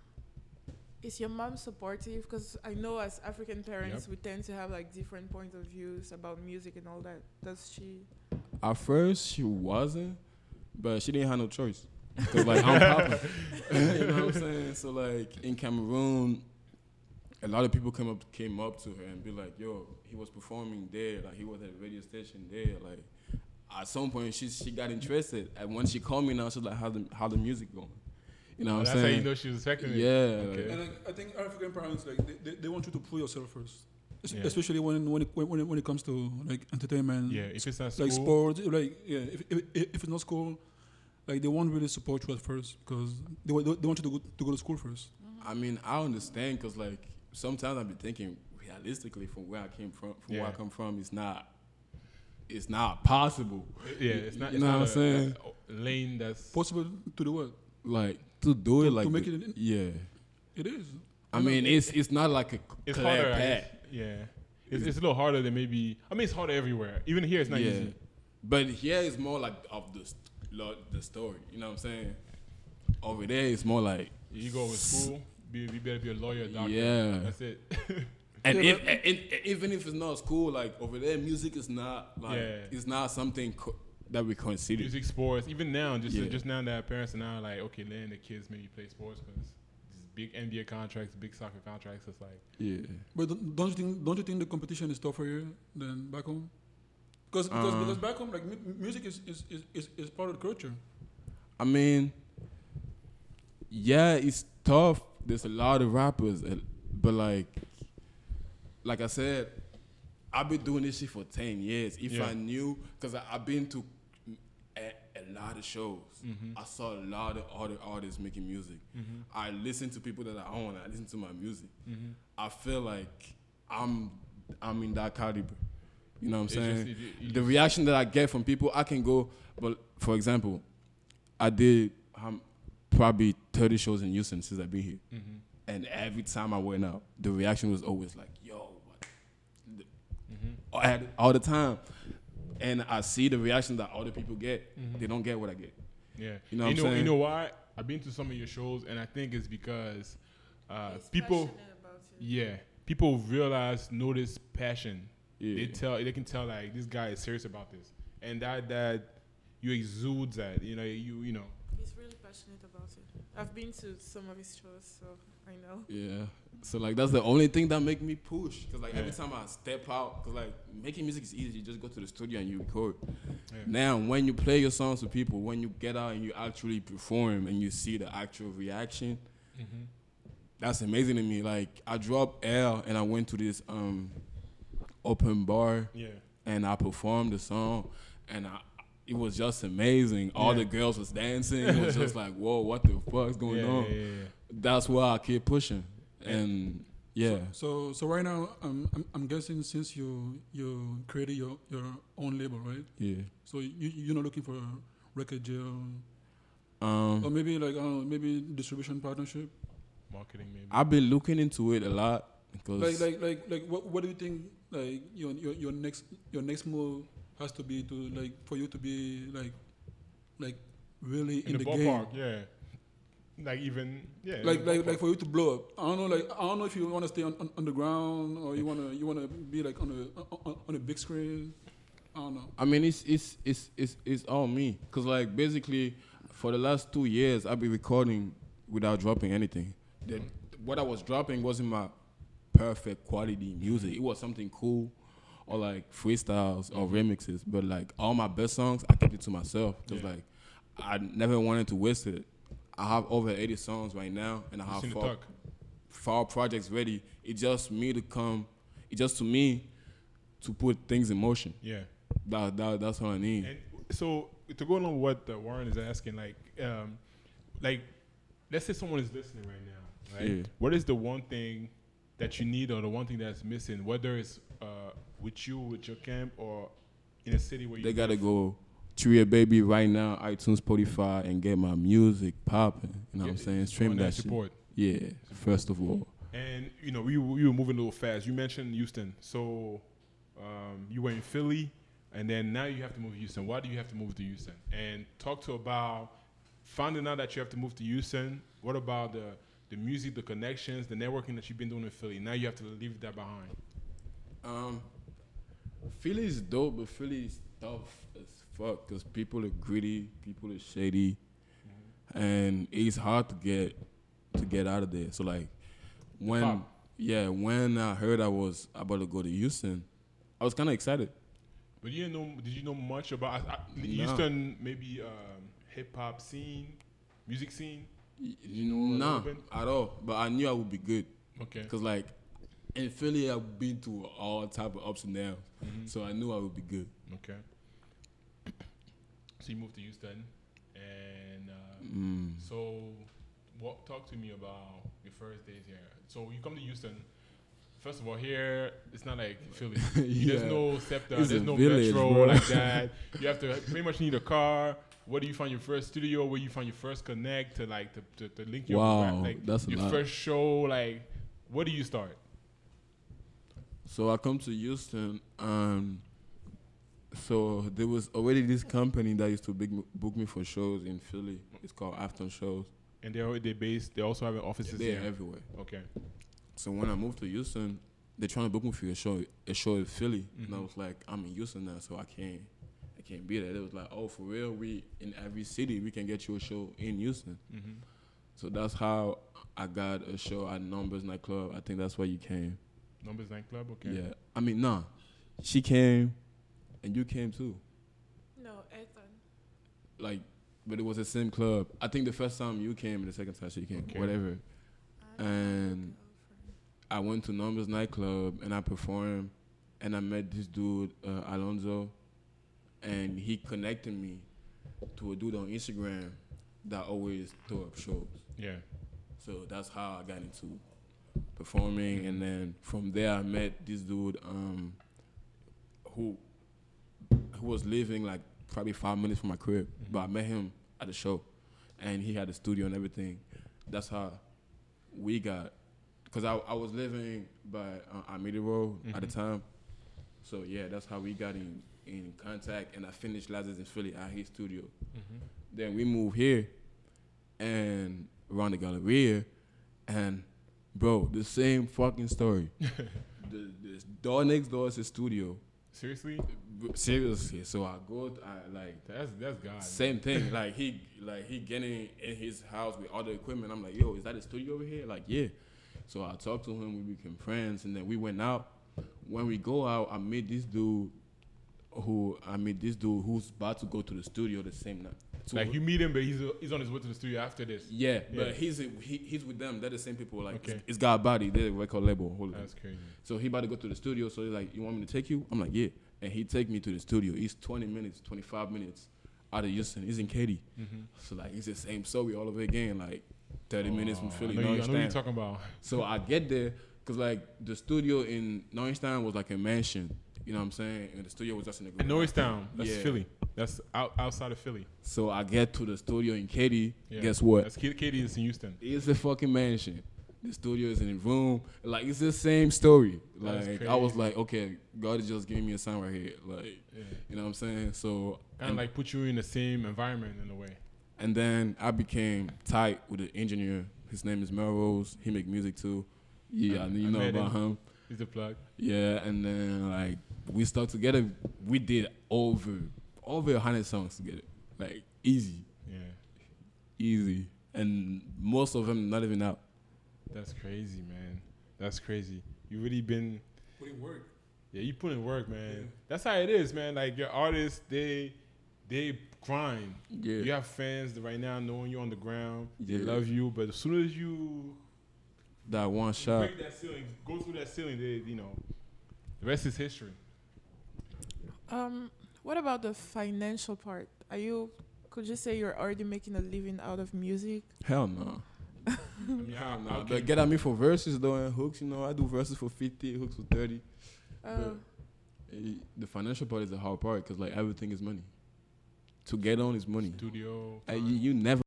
is your mom supportive? Because I know as African parents, we tend to have like different points of views about music and all that. Does she? At first she wasn't, but she didn't have no choice. Cause like I'm Papa, you know what I'm saying. So like in Cameroon, a lot of people came up came up to her and be like, "Yo, he was performing there. Like he was at a radio station there. Like at some point she she got interested. And when she called me now, she's like, "How the how the music going?" You know what That's I'm how saying? you know she was affecting it. yeah. Okay. And like, I think African parents like they, they, they want you to prove yourself first, Es- Yeah. especially when when it, when when it, when it comes to like entertainment, Yeah. If it's not like school, sports, like yeah. If, if, if if it's not school, like they won't really support you at first because they, wa- they want you to go to go to school first. I mean, I understand because like sometimes I've been thinking realistically from where I came from, from where I come from, it's not, it's not possible. yeah, it's not. You It's know not what I'm saying? lane that's. Possible to do what? Like to do it like to make the- it in- yeah. It is. I mean, it's it's not like a It's clear harder. Path. Guess. Yeah. It's, it's a little harder than maybe. I mean, it's harder everywhere. Even here, it's not yeah. easy. But here it's more like of the st- lo- the story. You know what I'm saying? Over there, it's more like You go to school, be, you better be a lawyer, a doctor. Yeah. That's it. and Yeah, if, and, and even if it's not school, like over there, music is not like Yeah. it's not something co- that we consider. Music, sports. Even now, just Yeah. just now that parents are now like, okay, letting the kids maybe play sports because big NBA contracts, big soccer contracts. It's like, Yeah. But don't don't you think don't you think the competition is tougher here than back home? Because because, Uh. because back home like mu- music is is, is, is is part of the culture. I mean, yeah, it's tough. There's a lot of rappers, uh, but like, like I said, I've been doing this shit for ten years. If Yeah. I knew, because I've been to a, a lot of shows. Mhm. I saw a lot of other artists making music. Mhm. I listen to people that I own. I listen to my music. Mhm. I feel like I'm I'm in that caliber. You know what I'm It's saying? just- you- you the reaction that I get from people, I can go. But for example, I did um, probably 30 shows in Houston since I've been here, Mhm. and every time I went out, the reaction was always like, "Yo, what?" The- Mhm. all, at- all the time, and I see the reaction that other people get. Mhm. They don't get what I get. Yeah. You know you what I'm know, you know why? I've been to some of your shows, and I think it's because uh, He's people, about yeah, people realize, notice passion. Yeah, They tell, they can tell like this guy is serious about this, and that that you exude that. You know, you you know. He's really passionate about it. I've been to some of his shows, so I know. Yeah. So like that's the only thing that make me push. Cause like every time I step out, cause like making music is easy. You just go to the studio and you record. Yeah. Now when you play your songs to people, when you get out and you actually perform and you see the actual reaction, Mhm. that's amazing to me. Like I dropped L and I went to this um open bar Yeah. and I performed the song and I it was just amazing. All Yeah. the girls was dancing. It was just like, whoa, what the fuck's going yeah, on? Yeah, yeah, yeah. That's why I keep pushing. And yeah. So so right now um, I'm I'm guessing since you you created your your own label right? Yeah. So you you're not looking for a record deal Um, or maybe like I know maybe distribution partnership. Marketing maybe. I've been looking into it a lot because Like like like like what what do you think like your your your next your next move has to be to like for you to be like like really in, in the, the, game? yeah. Like even yeah, like like like for you to blow up. I don't know. Like I don't know if you want to stay on, on underground or you wanna you wanna be like on a on, on a big screen. I don't know. I mean, it's it's it's it's it's all me. Cause like basically, for the last two years, I've been recording without dropping anything. The, what I was dropping wasn't my perfect quality music. It was something cool, or like freestyles or mm-hmm. remixes. But like all my best songs, I kept it to myself. Cause Yeah. like I never wanted to waste it. I have over 80 songs right now, and I have four, four projects ready. It's just me to come. It's just to me to put things in motion. Yeah. That, that that's what I need. And so to go along with what uh, Warren is asking, like, um, like, let's say someone is listening right now, right? Yeah. What is the one thing that you need, or the one thing that's missing, whether it's uh, with you, with your camp, or in a city where you They gotta live? go Tria Baby right now, iTunes, Spotify, and get my music popping. You know what I'm saying? Stream on that and shit. support. Yeah, first of all. And you know, we we were moving a little fast. You mentioned Houston, so um, you were in Philly, and then now you have to move to Houston. Why do you have to move to Houston? And talk to about finding out that you have to move to Houston. What about the the music, the connections, the networking that you've been doing in Philly? Now you have to leave that behind. Um, Philly is dope, but Philly is tough as fuck because people are greedy, people are shady, and it's hard to get to get out of there. So like when Pop. yeah, when I heard I was about to go to Houston, I was kind of excited. But you didn't know? Did you know much about I, I, Nah. Houston? Maybe um, hip hop scene, music scene. you know nah, at all. But I knew I would be good. Okay. Cause like in Philly, I've been through all type of ups and downs, Mhm. so I knew I would be good. Okay. So you moved to Houston, and uh, Mm. so what? Talk to me about your first days here. So you come to Houston. First of all, here it's not like Philly. There's no SEPTA. There's no village, metro bro. like that. You have to pretty much need a car. Where do you find your first studio? Where you find your first connect to like to, to, to link you up with rap? Wow, like that's your lot. first show. Like, where do you start? So I come to Houston, and so there was already this company that used to big, book me for shows in Philly. It's called Afton Shows. And they're they based. They also have offices They're here. everywhere. Okay. So when I moved to Houston, they're trying to book me for a show, a show in Philly, and I Mhm. was like, I'm in Houston now, so I can't, I can't be there. They was like, Oh, for real? We in every city, we can get you a show in Houston. hmm So that's how I got a show at Numbers nightclub. I think that's why you came. Numbers nightclub. Okay. Yeah. I mean, nah. She came and you came too. No, Ethan. Like, but it was the same club. I think the first time you came and the second time she came. Okay. Whatever. I don't have a And. I went to Numbers nightclub and I performed and I met this dude, uh, Alonzo, and he connected me to a dude on Instagram that always throw up shows. Yeah. So that's how I got into performing, and then from there I met this dude um, who who was living like probably five minutes from my crib, but I met him at the show, and he had a studio and everything. That's how we got, cause I I was living by uh, Amity Road at the Mhm. time, so yeah, that's how we got in in contact, and I finished Last Days in Philly at his studio. hmm Then we moved here and around the Galleria and bro, the same fucking story. the, the door next door is his studio. Seriously, Seriously. So I go I like that's that's God. same thing. like he like he getting in his house with all the equipment. I'm like, yo, is that a studio over here? Like, yeah. So I talked to him, we became friends, and then we went out. When we go out, I meet this dude who I meet this dude who's about to go to the studio the same night. So Like you meet him, but he's he's on his way to the studio after this. Yeah, Yeah. but he's he, he's with them. They're the same people. Like Okay. it's, it's got a body. They're a record label. Hold on. That's crazy. So he about to go to the studio. So he's like, "You want me to take you?" I'm like, "Yeah." And he take me to the studio. He's 20 minutes, 25 minutes out of Houston. He's in Katy. Mm-hmm. So like it's the same story all over again. Like 30 minutes from Philly. I know, you, I know Norristown. you're talking about. So I get there because like the studio in Norristown was like a mansion. You know what I'm saying? And the studio was just in the And Norristown, that's Yeah. Philly. That's out, outside of Philly. So I get to the studio in Katy. Yeah. Guess what? That's K- Katy is in Houston. It's a fucking mansion. The studio is in a room. Like it's the same story. Like I was like, okay, God is just giving me a sign right here. Like Yeah. you know what I'm saying? So Kind of and like put you in the same environment in a way. and then I became tight with the engineer. His name is Melrose. He make music too. Yeah, I- you I know about him. him. He's the plug. Yeah, and then like we stuck together. We did over over a hundred songs together, like easy, Yeah, easy, and most of them not even out. that's crazy, man. That's crazy. You really been Putting work. Yeah, you put in work, man. Yeah. That's how it is, man. Like your artists, they they grind. Yeah, You have fans that right now knowing you on the ground. They love you, but as soon as you that one shot. break that ceiling, go through that ceiling, they you know, the rest is history. Um, what about the financial part? Are you? Could you say you're already making a living out of music? Hell no. I mean, Hell no. how But get at me for verses though and hooks. You know, I do verses for fifty, hooks for thirty. Uh, Eh, The financial part is the hard part because like everything is money. To get on is money. studio. Uh, you, you never.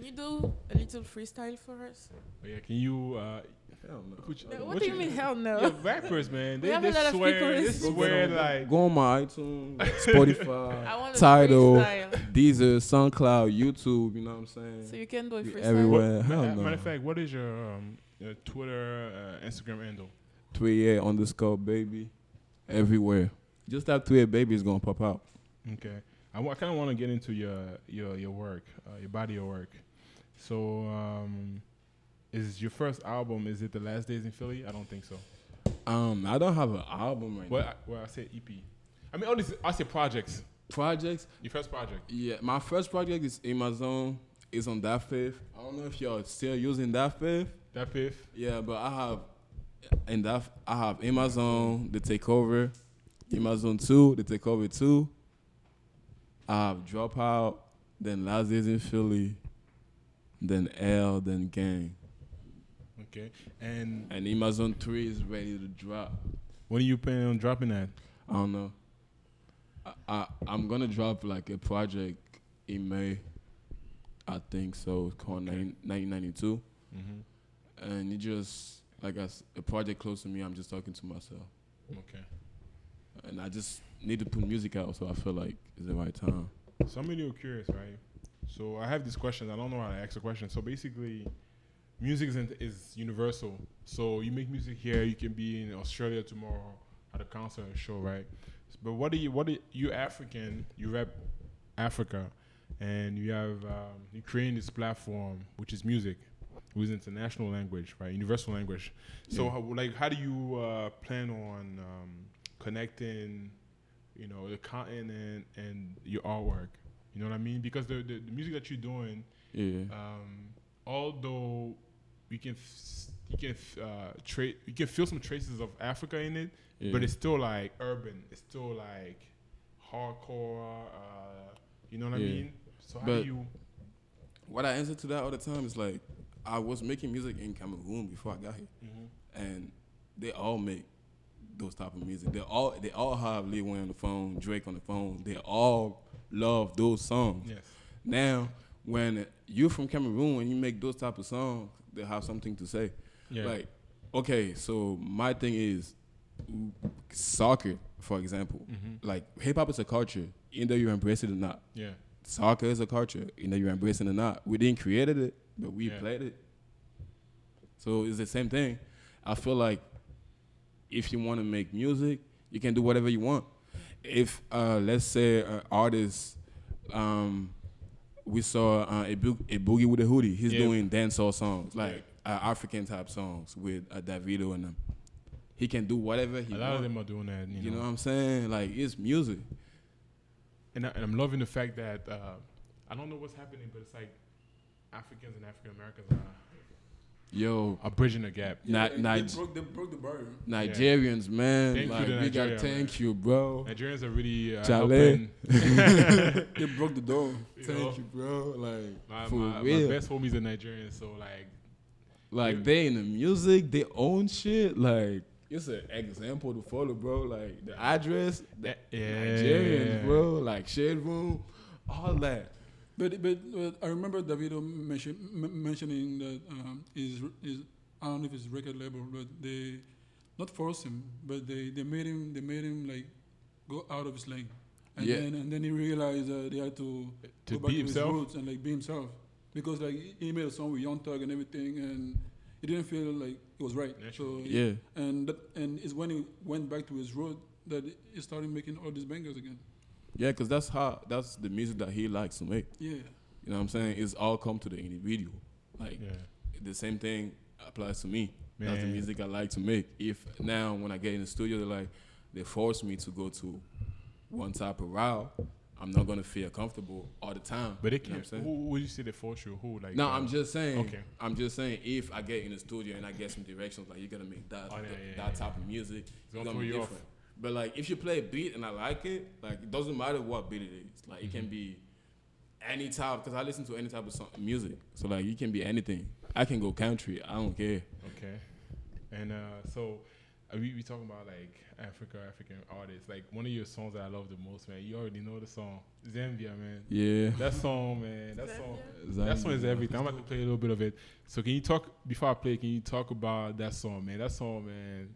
Can you do a little freestyle for us? Oh, yeah, can you? Uh, Hell no. put your- No, what, do you mean? Hell no. Yeah, rappers, man. We They, have they a lot of swear, people they listening. swear like Go on my iTunes, Spotify, want a Tidal, freestyle. Deezer, SoundCloud, YouTube. You know what I'm saying? So you can do a freestyle. everywhere. What- Hell ma- no. Matter of fact, what is your um, uh, Twitter, uh, Instagram handle? Tweet underscore baby, everywhere. Just that tweet baby is gonna pop out. Okay, I, kind of want to get into your your your work, uh, your body of work. So, um, is your first album? Is it the Last Days in Philly? I don't think so. Um, I don't have an album right Well, now. I, well, I said EP. I mean, all these I said projects. Projects, Your first project. yeah. My first project is in my zone. It's on DatPiff. I don't know if y'all still using DatPiff. That fifth. Yeah, but I have in that I have Amazon the takeover, Amazon two the takeover two. I have dropout, then last days in Philly, then L, then gang, Okay. And and Amazon three is ready to drop. when are you planning on dropping that? I don't know. I, I I'm gonna drop like a project in May. I think so. It's called Okay. 1992, Mm-hmm. and it just like I a project close to me. I'm just talking to myself. Okay. and I just need to put music out, so I feel like it's the right time. So I'm really curious, right? So I have this question. I don't know how to ask the question. So basically, music is, is universal. So you make music here, you can be in Australia tomorrow at a concert or show, right? But what do you? What do you African? You rap Africa, and you have um, you creating this platform, which is music, which is international language, right? Universal language. So Yeah. how, like, how do you uh, plan on um, connecting? you know, the continent and your artwork. You know what I mean? Because the the, the music that you're doing, Yeah, um, although we can f- you can f- uh, tra- you can feel some traces of Africa in it, yeah. but it's still like urban. It's still like hardcore. Uh, you know what I mean? So how But- do you? what I answer to that all the time is like, I was making music in Cameroon before I got here, Mm-hmm. and they all make those type of music. They all they all have Lil Wayne on the phone, Drake on the phone. They all love those songs. Yes. Now, when you're from Cameroon and you make those type of songs, they have something to say. Yeah. Like, okay, so my thing is soccer, for example. mm-hmm. Like hip hop is a culture, either you embrace it or not. Yeah. Soccer is a culture, either you embrace it or not. We didn't create it, but we Yeah. played it. So it's the same thing. I feel like if you want to make music, you can do whatever you want. If uh, let's say an artist, um, we saw uh, a, bo- a boogie with a hoodie. He's Yeah. doing dancehall songs, like uh, African type songs with uh, Davido and them. He can do whatever he A lot of them are doing that. You, You know. know what I'm saying? Like it's music. and, I, and I'm loving the fact that uh, I don't know what's happening, but it's like Africans and African Americans are, Yo, are bridging the gap. Not- they, not- they, broke, they broke the barrier. Nigerians, man. Thank you like to we got Nigeria, thank man. you, bro. Nigerians are really uh, Chale. helping. They broke the door. You Thank know? you, bro. Like My, for my, my real. best homies are Nigerians, so like, like Yeah. they in the music, they own shit. Like it's an example to follow, bro. Like the address, the yeah, Nigerians, bro. Like Shade Room, all that. But, but but I remember Davido mention, m- mentioning that um, his his I don't know if it's record label, but they not forced him, but they, they made him they made him like go out of his lane. and Yeah. then and then he realized that they had to To go back be to himself. his roots and like be himself because like he- he made a song with Young Thug and everything, and he didn't feel like it was right. Naturally. So Yeah, and that, and it's when he went back to his root that he started making all these bangers again. Yeah, because that's how that's the music that he likes to make. Yeah, You know what I'm saying? It's all come to the individual. Like Yeah. the same thing applies to me. That's the music I like to make. If now when I get in the studio, they're like they force me to go to one type of route, I'm not gonna feel comfortable all the time. But it You know can't. what I'm who saying? would you say the force you? Who like? No, uh, I'm just saying. okay. I'm just saying. If I get in the studio and I get some directions, like you're gonna make that Oh, yeah, that, yeah, that yeah. type of music, it's gonna gonna, be you off. Different. But like if you play a beat and I like it, like it doesn't matter what beat it is. Like it can Mm-hmm. be any type because I listen to any type of song, music. So like you can be anything. I can go country. I don't care. Okay. And uh, so uh, we we talking about like Africa, African artists. Like one of your songs that I love the most, man. You already know the song, Zambia, man. Yeah. That song, man. That song. Zambia? That song is everything. I'm about to play a little bit of it. So can you talk before I play? Can you talk about that song, man? That song, man.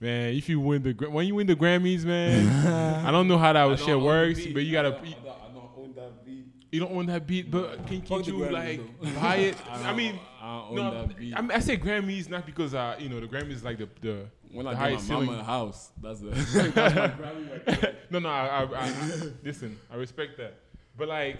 Man, if you win the when you win the Grammys, man, I don't know how that shit works, but you gotta. You, I don't own that beat. you don't own that beat, but can, Fuck can you Grammys, like though. buy it? I mean, I don't own no, that beat. I mean, I say Grammys not because uh, you know the Grammys is like the the when the I get highest my mama ceiling. a house, that's the that's my Grammy right no, no. I, I, I, I listen. I respect that, but like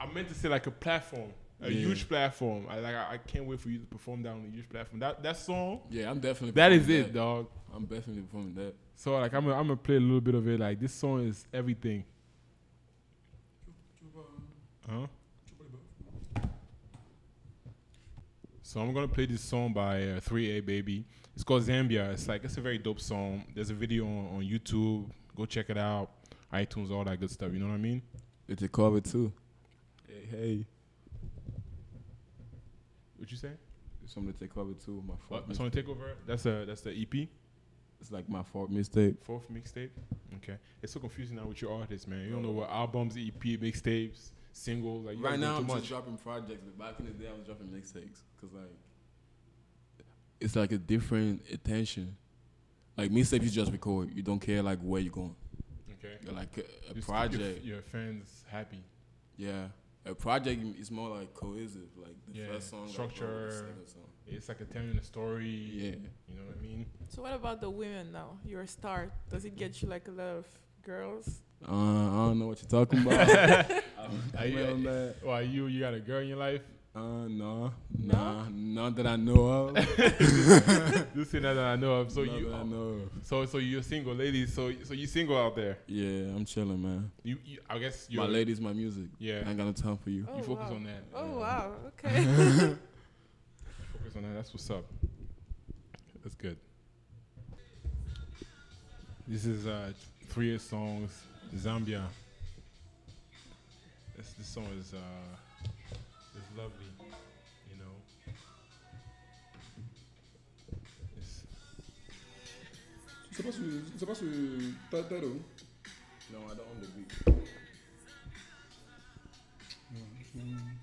I meant to say like a platform, a Yeah. huge platform. I like. I, I can't wait for you to perform that on a huge platform. That that song, Yeah, I'm definitely. that is performing it, dog. I'm definitely performing that. So like I'm gonna, I'm gonna play a little bit of it. Like this song is everything. Huh? So I'm gonna play this song by uh, 3A Baby. It's called Zambia. It's like it's a very dope song. There's a video on, on YouTube. Go check it out. iTunes, all that good stuff. You know what I mean? It's a cover too. Hey, hey. What you say? It's something to take cover too. My fourth. What? That's on Takeover. That's a that's the EP, It's like my fourth mixtape. fourth mixtape. Okay. It's so confusing now with your artists, man. You don't know what albums, EP, mixtapes, singles. Like you Right now, I'm much. just dropping projects. But back in the day, I was dropping mixtapes because like it's like a different attention. Like mixtape, you just record. You don't care like where you're going. okay. You're like a, a project. Your, your fans happy. Yeah, a project is more like cohesive. Like the Yeah, first song, gotta go the structure. second song. It's like a telling a story. Yeah. You know what I mean? So what about the women now? You're a star. Does it get you like a lot of girls? Uh, I don't know what you're talking about. I Are you- don't on that. Why you you got a girl in your life? Uh, no, No? nah, none that I know of. You say that I know of. So None you that I know of. so so you're single, ladies. So so you single out there. Yeah, I'm chilling, man. You, you I guess you My lady's my music. Yeah. I ain't got no time for you. Oh, You focus wow. on that. Oh Yeah. wow. Okay. Focus on that. That's what's up. That's good. This is uh three songs, Zambia. This this song is uh is lovely, you know. C'est pas sur, c'est pas sur ta title. No, I don't own the beat. You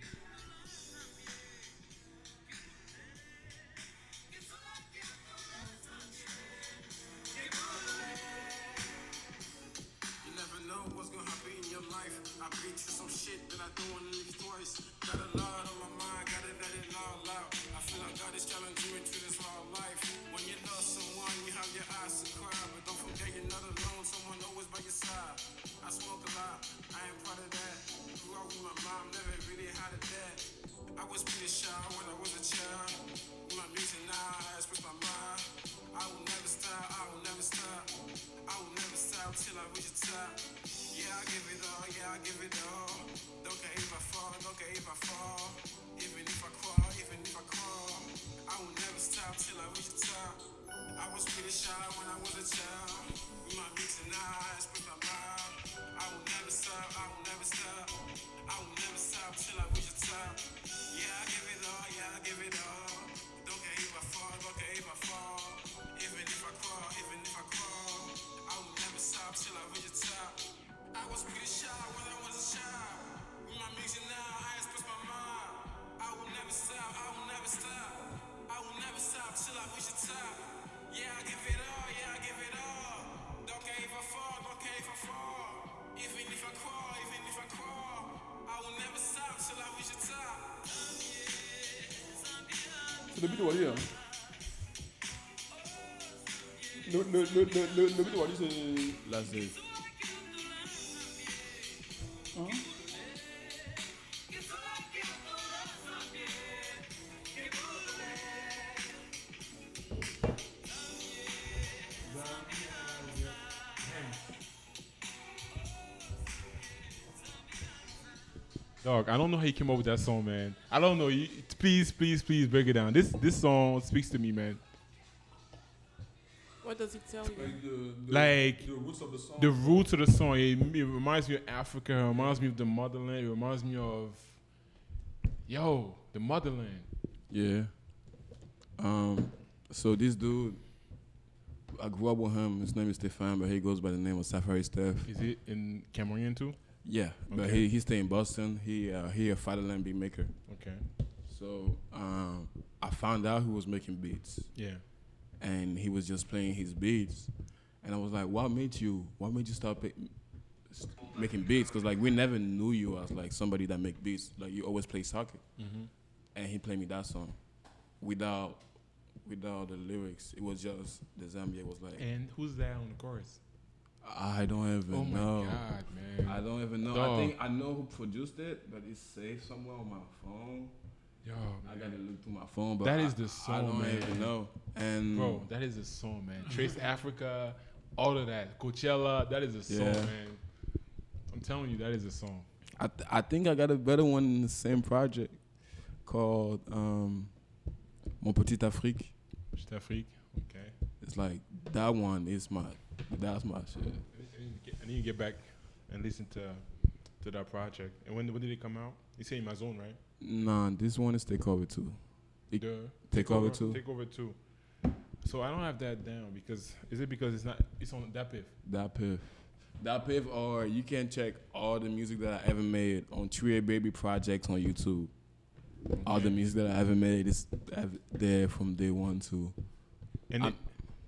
Yeah, I give it all, yeah, I give it all. Don't care if I fall, don't care if I fall. Even if I crawl, even if I crawl. I will never stop till I reach the top. I was pretty shy when I was a child. With my now, I express my mind. I will never stop, I will never stop. I will never stop till I reach the top. Yeah, I give it all, yeah, I give it all. top till I reach the top. I was pretty shy when I was a child. With my music now, I express my mind. I will never stop, I will never stop. I will never stop till I reach the top. Yeah, I give it all, yeah, I give it all. Don't care if I fall, don't care if I fall. Even if I crawl, even if I crawl. I will never stop till I reach the top le, le, le but de Wally, c'est. Là, c'est. Hein? Dog, I don't know how you came up with that song, man. I don't know. You, please, please, please break it down. This this song speaks to me, man. What does it tell you? Like the, the, Like, the roots of the song. The roots of the song, it, it reminds me of Africa. It reminds me of the motherland. It reminds me of, yo, the motherland. Yeah. Um. So this dude, I grew up with him. His name is Stefan, but he goes by the name of Safari Steph. Is he in Cameroon too? Yeah, but Okay. he he stay in Boston. He uh, he a fatherland beat maker. Okay. So um, I found out who was making beats, Yeah. And he was just playing his beats, and I was like, "What made you? What made you start pa- s- making beats? Because like we never knew you as like somebody that make beats. Like you always play soccer, Mm-hmm. and he played me that song, without without the lyrics. It was just the Zambia was like, And who's that on the chorus? I don't even oh my know. god, man. I don't even know. Dog. I think I know who produced it, but it's saved somewhere on my phone. Yo, I gotta look through my phone, but That I, is the I song, don't man. even know. And Bro, that is a song, man. Trace Africa, all of that. Coachella, that is a song, Yeah. man. I'm telling you, that is a song. I th- I think I got a better one in the same project called um, Mon Petit Afrique. Just Afrique. Okay. It's like that one is my that's my shit. I need, to get, I need to get back and listen to to that project. And when when did it come out? You say my zone, right? Nah, this one is Takeover two. It- The Takeover too. Take over two. So I don't have that down because is it because it's not it's on DatPiff? That piff. DatPiff, or you can check all the music that I ever made on Tree Baby projects on YouTube. All the music that I ever made is there from day one to And it,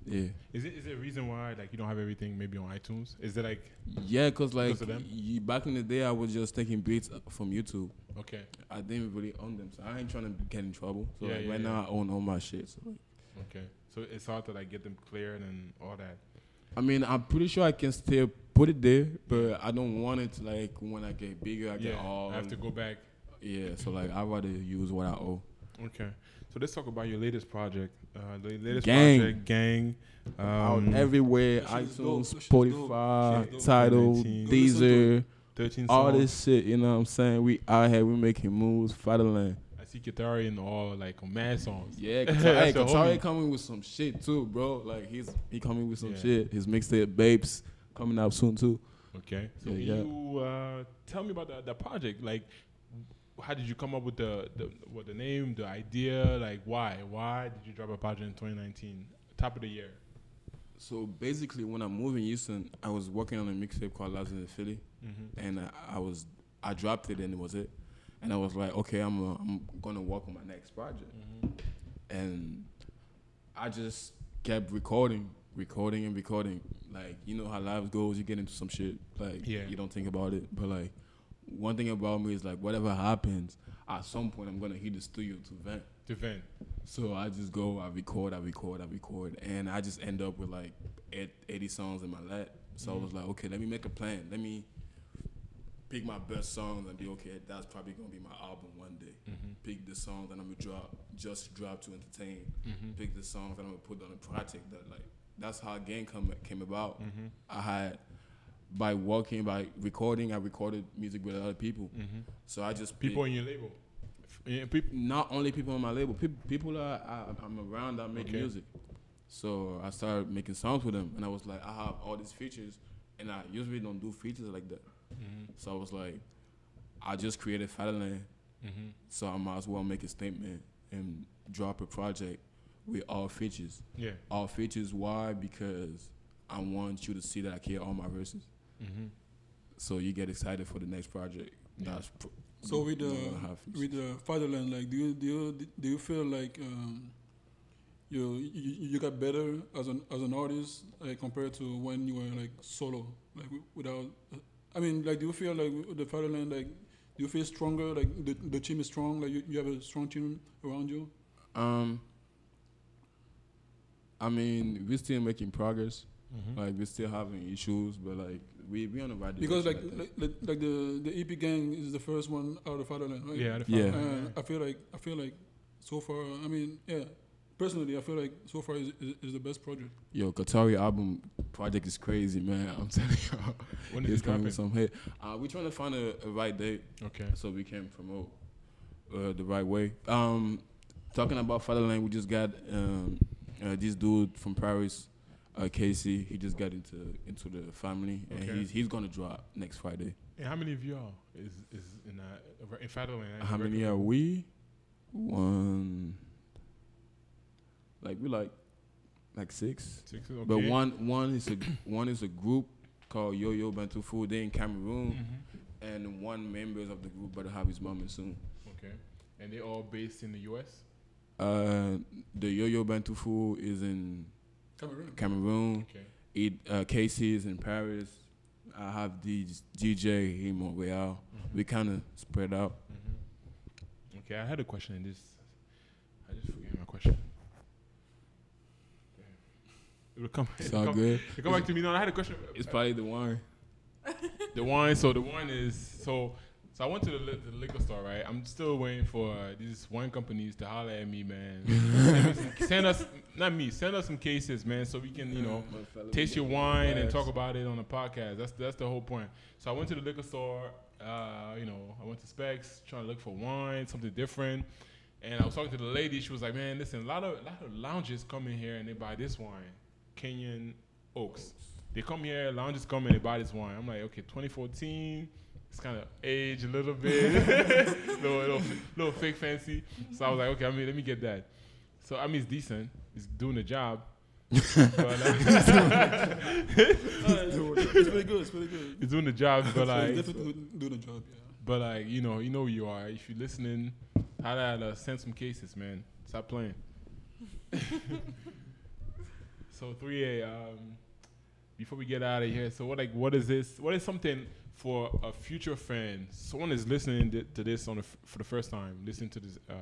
yeah. is it is there a reason why like you don't have everything maybe on iTunes? Is it like Yeah, cause like Because of them? y- back in the day, I was just taking beats uh, from YouTube. okay? I didn't really own them, so I ain't trying to get in trouble. So Yeah, like, yeah, right yeah. now, I own all my shit. So like, Okay. So it's hard to like get them cleared and all that. I mean, I'm pretty sure I can still put it there, but I don't want it to, like when I get bigger, I get all. I have to go back. Yeah, so like I'd rather use what I owe. Okay. So let's talk about your latest project. Uh, the latest Gang. project, Gang. Um, Out everywhere, that shit is dope. iTunes, That shit is dope. Spotify, Shit is dope. Tidal, 19. Go listen to Deezer, 13 all songs. this shit. You know what I'm saying? We out here, we making moves, fatherland. I see Katari in all like on mad songs. Yeah, That's Katari, hey, Katari coming with some shit too, bro. Like he's he coming with some Yeah. shit. His mixtape Babes coming out soon too. Okay. So Yeah, can yeah. you uh, tell me about the, the project? Like, how did you come up with the, the what the name, the idea? Like, why? Why did you drop a project in 2019, top of the year? So basically, when I moved in Houston, I was working on a mixtape called Last Days in Philly, Mm-hmm. and I, I was I dropped it and it was it. And I was like, okay, I'm uh, I'm gonna work on my next project. Mm-hmm. and I just kept recording, recording and recording. Like you know how life goes, you get into some shit, like Yeah. you don't think about it. But like one thing about me is like whatever happens, at some point I'm gonna hit the studio to vent. To vent. So I just go, I record, I record, I record, and I just end up with like 80 songs in my lap. So I was like, okay, let me make a plan. Let me pick my best songs and be okay. That's probably gonna be my album one day. Mm-hmm. Pick the songs that I'm gonna drop, just drop to entertain Mm-hmm. pick the songs that I'm gonna put on a project that like that's how gang come came about. Mm-hmm. I had by working by recording, I recorded music with other people. Mm-hmm. So I just People in your label. Yeah, people. not only people on my label, people people that I, I'm around that make Okay. music. So I started making songs with them, and I was like, I have all these features, and I usually don't do features like that. Mm-hmm. So I was like, I just created Fatherland, Mm-hmm. so I might as well make a statement and drop a project with all features. Yeah. all features. Why? Because I want you to see that I care all my verses. Mm-hmm. So you get excited for the next project. That's pr- So with the one and a half features. with the fatherland, like, do you do you do you feel like um, you, you you got better as an as an artist like compared to when you were like solo, like wi- without? I mean, like, do you feel like the fatherland, like, do you feel stronger? Like the the team is strong. Like you, you have a strong team around you. Um, I mean, we're still making progress. Mhm. Like we're still having issues, but like we we on the right Because like direction, I think. like, like like the the EP gang is the first one out of Fatherland, right? yeah, the Yeah. fatherland, I feel like I feel like so far. I mean, yeah. Personally, I feel like so far is, is, is the best project. Yo, Katari album project is crazy, man. I'm telling you, When is it's it coming dropping? some hit. Uh, we're trying to find a, a right date Okay. so we can promote uh, the right way. Um, talking about Fatherland, we just got um, uh, this dude from Paris, uh, Casey. He just got into into the family, and Okay. he's he's gonna drop next Friday. And how many of y'all is is in uh, in Fatherland? How many are we? One. Like we like, like six. Six. Okay. But one one is a one is a group called Yo Yo Bantu Food. They in Cameroon, Mhm. and one members of the group better have his mom and soon. Okay. And they all based in the U.S. Uh, the Yo Yo Bantu Food is in Cameroon. Cameroon. Okay. It uh, Casey is in Paris. I have DJ in Montreal. Mhm. We kind of spread out. Mhm. Okay, I had a question in this. I just forget my question. It'll come. It's It'll all come, good. it'll come back to me. No, I had a question. It's probably the wine. the wine. So the wine is so. So I went to the, li- the liquor store, right? I'm still waiting for uh, these wine companies to holler at me, man. send, me some- send us, not me, send us some cases, man, so we can, you know, taste your wine and talk about it on the podcast. That's that's the whole point. So I went to the liquor store. Uh, you know, I went to Specs trying to look for wine, something different. And I was talking to the lady. She was like, "Man, listen, a lot of a lot of lounges come in here and they buy this wine, Canyon Oaks. They come here, lounges come and they buy this wine. I'm like, okay, 2014." It's kind of aged a little bit, little, little, little fake fancy. So I was like, okay, I mean, let me get that. So I mean, it's decent. It's doing the job. but, uh, it's pretty good. It's pretty good. it's doing the job, but So like, definitely doing the job. Yeah. but like, you know, you know who you are. If you're listening, how to uh, send some cases, man. Stop playing. so 3A. Um, before we get out of here, so what like what is this? What is something for a future fan? Someone is listening th- to this on the f- for the first time, listening to this uh,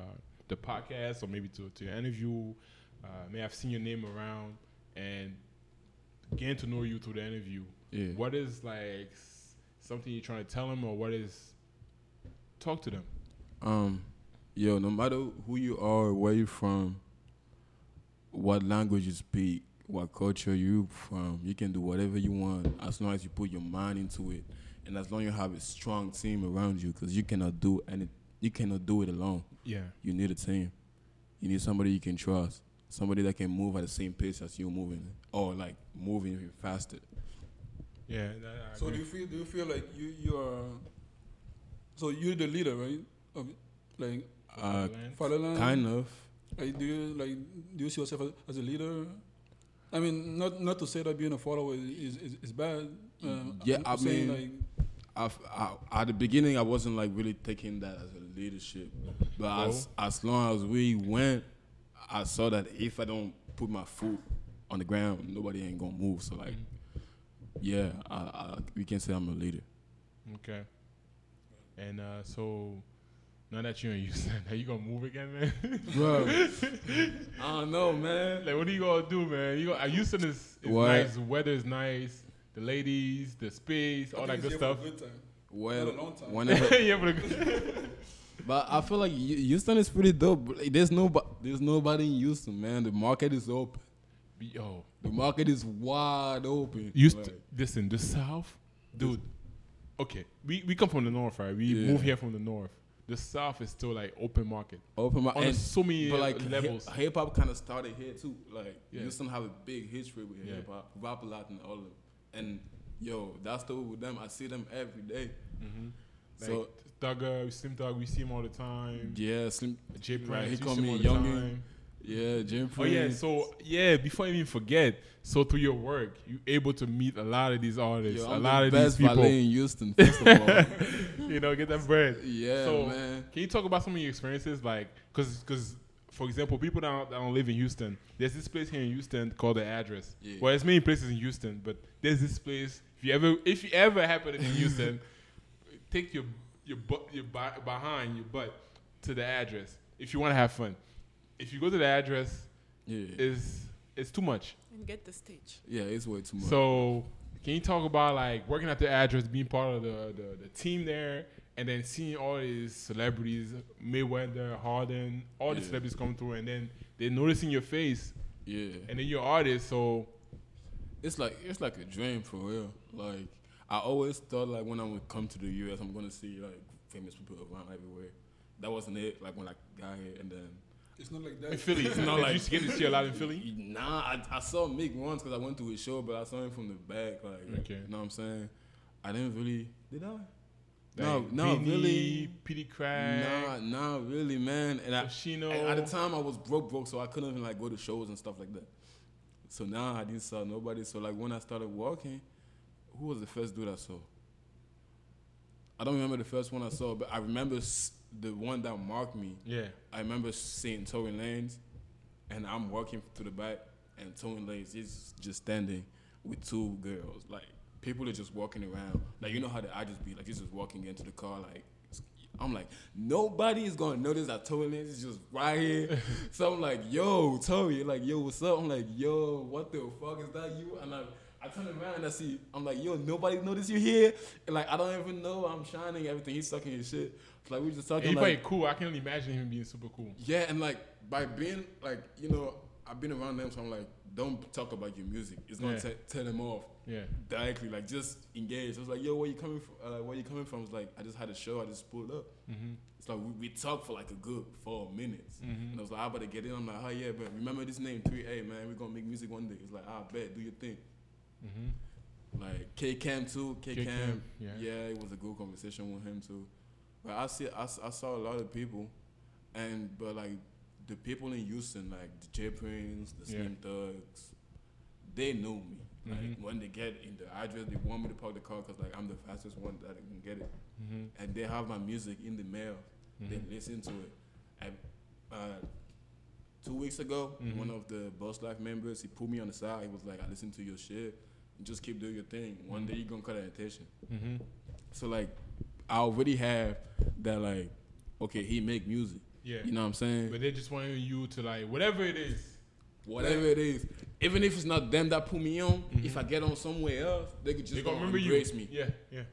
the podcast or maybe to to your interview. Uh, may have seen your name around and getting to know you through the interview. Yeah. What is like s- something you're trying to tell them, or what is talk to them? Um, yo, no matter who you are, where you're from, what language you speak, what culture you're from, you can do whatever you want as long as you put your mind into it, and as long as you have a strong team around you, because you cannot do any, you cannot do it alone. Yeah. You need a team. You need somebody you can trust, somebody that can move at the same pace as you moving, or like moving even faster. Yeah. that- So do you feel do you feel like you you are so you're the leader, right? Of like Uh, Fatherland? Fatherland. kind of. Like, do you like do you see yourself as, as a leader? I mean, not not to say that being a follower is is, is bad. Um, Yeah, I mean- like I've, I, at the beginning, I wasn't like really taking that as a leadership, but as as long as we went, I saw that if I don't put my foot on the ground, nobody ain't gonna move. So like, yeah, I, I, we can say I'm a leader. Okay. And uh, so now that you're in Houston, are you gonna move again, man? Bro, I don't know, man. like, what are you gonna do, man? You gonna, Houston is, is nice. The weather is nice. The ladies, the space, all that good stuff. Well, Been a long time. whenever, yeah, but the- but I feel like Houston is pretty dope. Like, There's no, there's nobody in Houston, man. The market is open. yo, The market is wide open. Houston. Like, listen, the South, dude. Okay, we, we come from the north, right? We Yeah. move here from the north. The South is still like open market open market on so many But like levels. hip hop kind of started here too. Like Yeah. Houston have a big history with Yeah. hip hop, Rap-A-Lot and all of them. And yo, that's the with them. I see them every day. mm-hmm. Like, So Thugger, Slim Thug, we see him all the time. yeah, Slim. J Right, Prince, he we call see me Youngin. Yeah, Jim Oh yeah, so yeah, before I even forget, so through your work, you able to meet a lot of these artists, Yo, a lot the of these best people. valet in Houston. First of all, you know, get that bread. yeah, So- man. Can you talk about some of your experiences, like, cause, cause, for example, people that don't, that don't live in Houston, there's this place here in Houston called the Address. Yeah. Well, there's many places in Houston, but there's this place. If you ever, if you ever happen in Houston, take your your butt, your bi- behind your butt to the address if you want to have fun. if you go to the address, Yeah. is it's too much. And get the stage. yeah, it's way too much. So can you talk about like working at the address, being part of the, the, the team there, and then seeing all these celebrities, Mayweather, Harden, all these Yeah. celebrities come through, and then they're noticing your face, yeah. and then you're artist, so it's like it's like a dream for real. Like I always thought like when I would come to the US, I'm gonna see like famous people around everywhere. That wasn't it. Like when I got here, and then It's not like that in that. Philly, It's not like like- you used to get to see a lot in Philly. nah, I, I saw Meek once because I went to his show, but I saw him from the back. Like, Okay. you know what I'm saying? I didn't really. Did I? Like no, no, Beanie, really. Petey Craig, Nah, nah, really, man. And I, at the time I was broke, broke, so I couldn't even like go to shows and stuff like that. So now I didn't saw nobody. So like when I started walking, who was the first dude I saw? I don't remember the first one I saw, but I remember the one that marked me. yeah, I remember seeing Tory Lanez, and I'm walking to the back, and Tory Lanez is just standing with two girls. Like people are just walking around. Like you know how the I just be like, he's just walking into the car. Like I'm like, nobody is gonna notice that Tory Lanez is just right here. so I'm like, yo, Tory, like yo, what's up? I'm like, yo, what the fuck is that you? And I. I turn around and I see, I'm like, yo, nobody noticed you here. And like, I don't even know. I'm shining everything. He's sucking his shit. Like, we just talking and he like, probably cool. I can only imagine him being super cool. yeah, and like by being like you know, I've been around them, so I'm like, don't talk about your music. It's gonna Yeah. te- tell them off Yeah, directly. Like just engage. I was like, yo, where you coming from? Uh, where you coming from? I was like, I just had a show. I just pulled up. mm-hmm. It's like we, we talked for like a good four minutes. Mhm. And I was like, I better get in. I'm like, oh yeah, but remember this name, 3A, man. We're gonna make music one day. It's like, I bet, do your thing. Mm-hmm. Like K Camp too. K Camp. Yeah. Yeah. it was a good conversation with him too. But I see, I, I saw a lot of people, and but like the people in Houston, like the J Prince, the Yeah. Slim Thugs, they know me. Like Mhm. when they get in the address, they want me to park the car because like I'm the fastest one that can get it, Mm-hmm. and they have my music in the mail. They Mhm. listen to it. And, uh, two weeks ago, Mhm. one of the Boss Life members, he pulled me on the side. He was like, "I listen to your shit. Just keep doing your thing. One day you're gonna cut attention." Mm-hmm. So like, I already have that like, okay, he make music. Yeah. You know what I'm saying? But they just want you to like whatever it is. Whatever it is, even if it's not them that put me on, Mhm. if I get on somewhere else, they could just They gonna gonna you. embrace me. Yeah, yeah.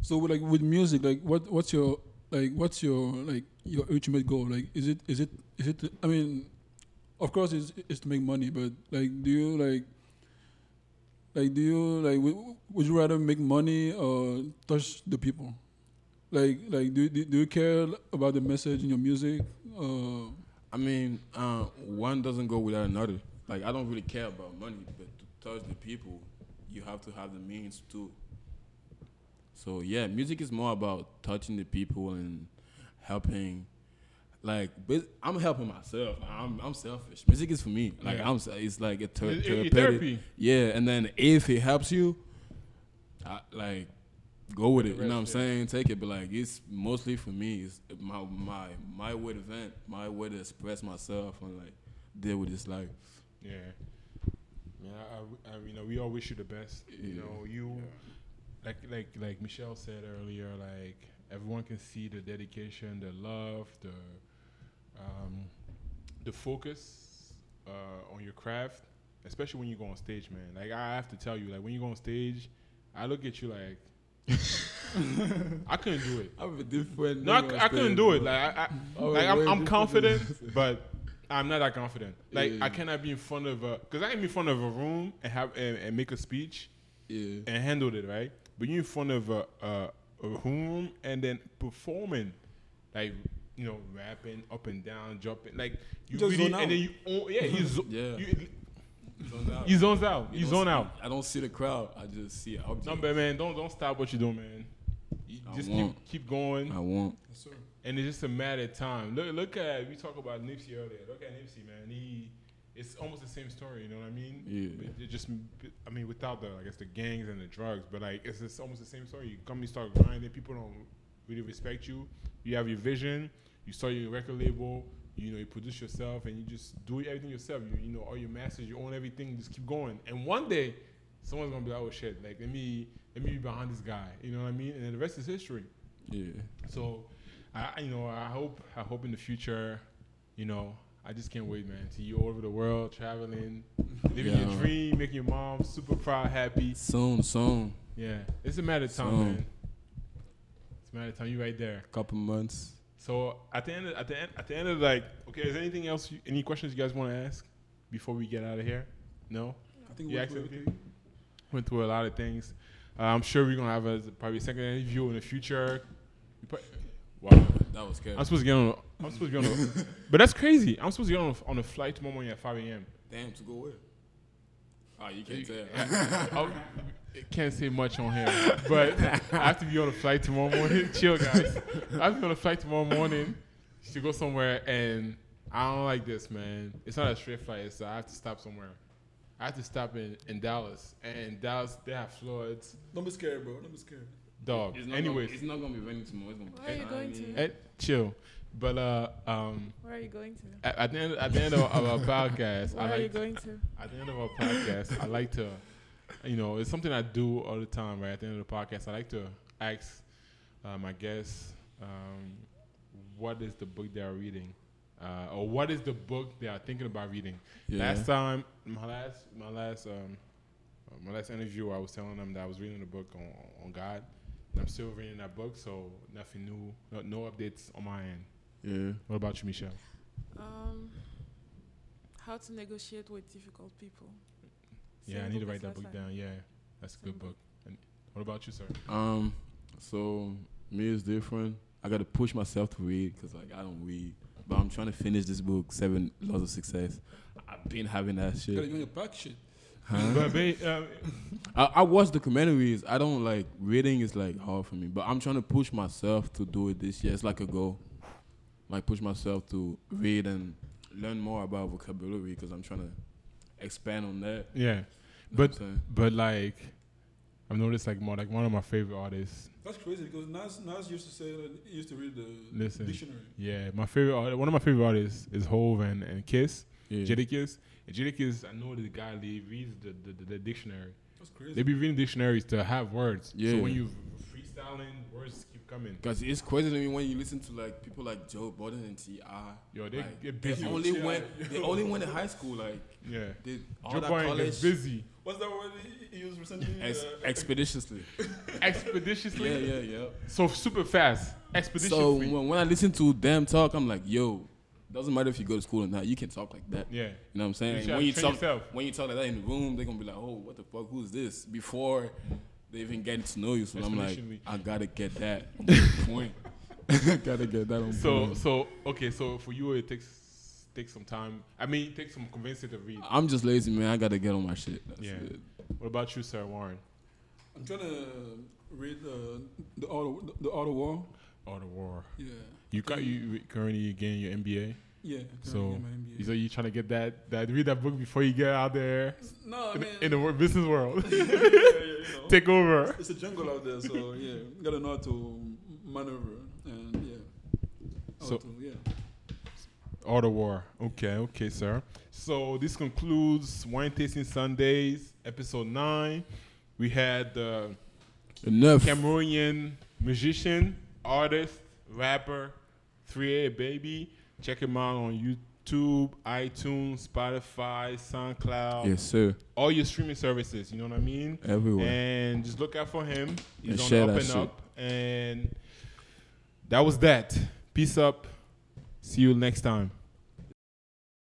So with, like with music, like what what's your like what's your like your ultimate goal? Like is it is it is it? I mean, of course it's it's to make money, but like do you like like do you like would, would you rather make money or touch the people? Like like do do, do you care about the message in your music? Uh, I mean, uh, one doesn't go without another. Like I don't really care about money, but to touch the people, you have to have the means to. So yeah, music is more about touching the people and helping. Like, but I'm helping myself. I'm I'm selfish. Music is for me. Like Yeah. I'm. It's like a it- therapy. Yeah, and then if it helps you, I, like go with it. You know what I'm saying? Take it. But like it's mostly for me. It's my my my way to vent, my way to express myself and like deal with this life. Yeah. Yeah, I, I, you know, we all wish you the best. You know, you like like like Michelle said earlier, like everyone can see the dedication, the love, the um, the focus uh, on your craft, especially when you go on stage, man. Like I have to tell you, like when you go on stage, I look at you like I couldn't do it. I'm a different. No, I couldn't do it. Like I, I Oh, like I'm, I'm confident, but I'm not that confident. Like Yeah. I cannot be in front of a, cause I can be in front of a room and have and, and make a speech Yeah. and handle it right. But you in front of a, a a room and then performing, like you know, rapping up and down, jumping, like you really, and then you, own, yeah, you, Yeah. you. You zones out, You you zone see- out. I don't see the crowd. I just see an object. No, but man, don't don't stop what you're doing, man. You I just won't. keep keep going. I won't. And it's just a matter of time. Look, look at we talk about Nipsey earlier. Look at Nipsey, man. He, it's almost the same story. You know what I mean? Yeah. But it just, I mean, without the, I guess the gangs and the drugs, but like it's just almost the same story. You come, you start grinding. People don't really respect you. You have your vision. You start your record label. You know, you produce yourself, and you just do everything yourself. You, you know, all your masters, you own everything. Just keep going. And one day, someone's gonna be like, "Oh shit! Like, let me, let me be behind this guy." You know what I mean? And then the rest is history. Yeah. So, I you know I hope I hope in the future, you know I just can't wait, man. See you all over the world, traveling, living Yeah. your dream, making your mom super proud, happy. Soon, soon, Yeah, it's a matter of time, So- man. It's a matter of time. You right there. A couple months. So at the end, of, at the end, at the end of like, okay, is there anything else? You, any questions you guys want to ask before we get out of here? No. I think You we asked went everything? Went through a lot of things. Uh, I'm sure we're gonna have a probably a second interview in the future. We put- Wow, That was good. I'm supposed to get on. A, I'm supposed to get on. A, but that's crazy. I'm supposed to get on a, on a flight tomorrow morning at 5 a.m. Damn, to go where? Oh, you can't tell. I can't say much on him, but I have to be on a flight tomorrow morning. Chill, guys. I have to be on a flight tomorrow morning to go somewhere, and I don't like this, man. It's not a straight flight, so I have to stop somewhere. I have to stop in, in Dallas, and Dallas they have floods, Don't be scared, bro. Don't be scared. dog. It's not Anyways, gonna, it's not gonna be raining tomorrow. It's gonna be Where are you going to? eh, chill. But uh, um, Where are you going to? at, at the end at the end of, of our podcast, Where I are you going to? at the end of our podcast, I like to, you know, it's something I do all the time, right? At the end of the podcast, I like to ask uh, my guests, um, what is the book they are reading, uh, or what is the book they are thinking about reading. Yeah. Last time, my last, my last, um, my last interview, I was telling them that I was reading a book on, on God. And I'm still reading that book, so nothing new, no, no updates on my end. Yeah. What about you, Michelle? Um, how to negotiate with difficult people. Yeah, I need to write that book down. Yeah, that's a good book. book. And what about you, sir? Um. So me is different. I gotta push myself to read because like I don't read, but I'm trying to finish this book, Seven Laws of Success. I've been having that You gotta shit. your pack shit. Huh? But ba- um, I, I watch documentaries. I don't like reading is like hard for me, but I'm trying to push myself to do it this year. It's like a goal, like push myself to read and learn more about vocabulary because I'm trying to expand on that. yeah, know But- what I'm saying? but like I've noticed like more like one of my favorite artists. That's crazy because Nas, Nas used to say that he used to read the Listen. dictionary. Yeah, my favorite art- one of my favorite artists is Hov and, and Kiss, yeah. Jadakiss. And Jadakiss, I know the guy. He reads the, the, the, the dictionary. That's crazy. They be reading dictionaries to have words. Yeah. So when you freestyling, words keep coming. Cause it's crazy to me when you listen to like people like Joe Budden and T.I. Yo, they like, get they only Yeah. went they only went to high school like Yeah, did all Joe that Budden college gets busy What's that word he he used recently? ex- Uh, expeditiously. expeditiously. yeah, yeah, yeah. So super fast, So when, when I listen to them talk, I'm like, yo, doesn't matter if you go to school or not, you can talk like that. yeah, You know what I'm saying? You when you talk yourself. when you talk like that in the room, they're gonna be like, oh, what the fuck? Who's this? Before they even get to know you, so I'm like, Exponentially. I gotta get that point. I gotta get that on So point. so okay. So for you, it takes takes some time. I mean, it takes some convincing to read. I'm just lazy, man. I gotta get on my shit. That's Yeah. it. What about you, sir, Warren? I'm trying to read uh, the auto of, the art of war. The war. Yeah. You got you currently getting your MBA. Yeah. So, currently in. So you trying to get that that read that book before you get out there no, I in, mean, in the business world. yeah, yeah, you know. Take over. It's a jungle out there, so yeah, you gotta know how to maneuver and yeah. How So- to, yeah. All the war. Okay, okay, sir. So this concludes Wine Tasting Sundays, episode nine. We had the Enough. Cameroonian musician, artist, rapper, 3A Baby. Check him out on YouTube, iTunes, Spotify, SoundCloud, Yes, sir. all your streaming services. You know what I mean? Everywhere. And just look out for him. He's And on share up that and shit. up. And that was that. Peace up. See you next time.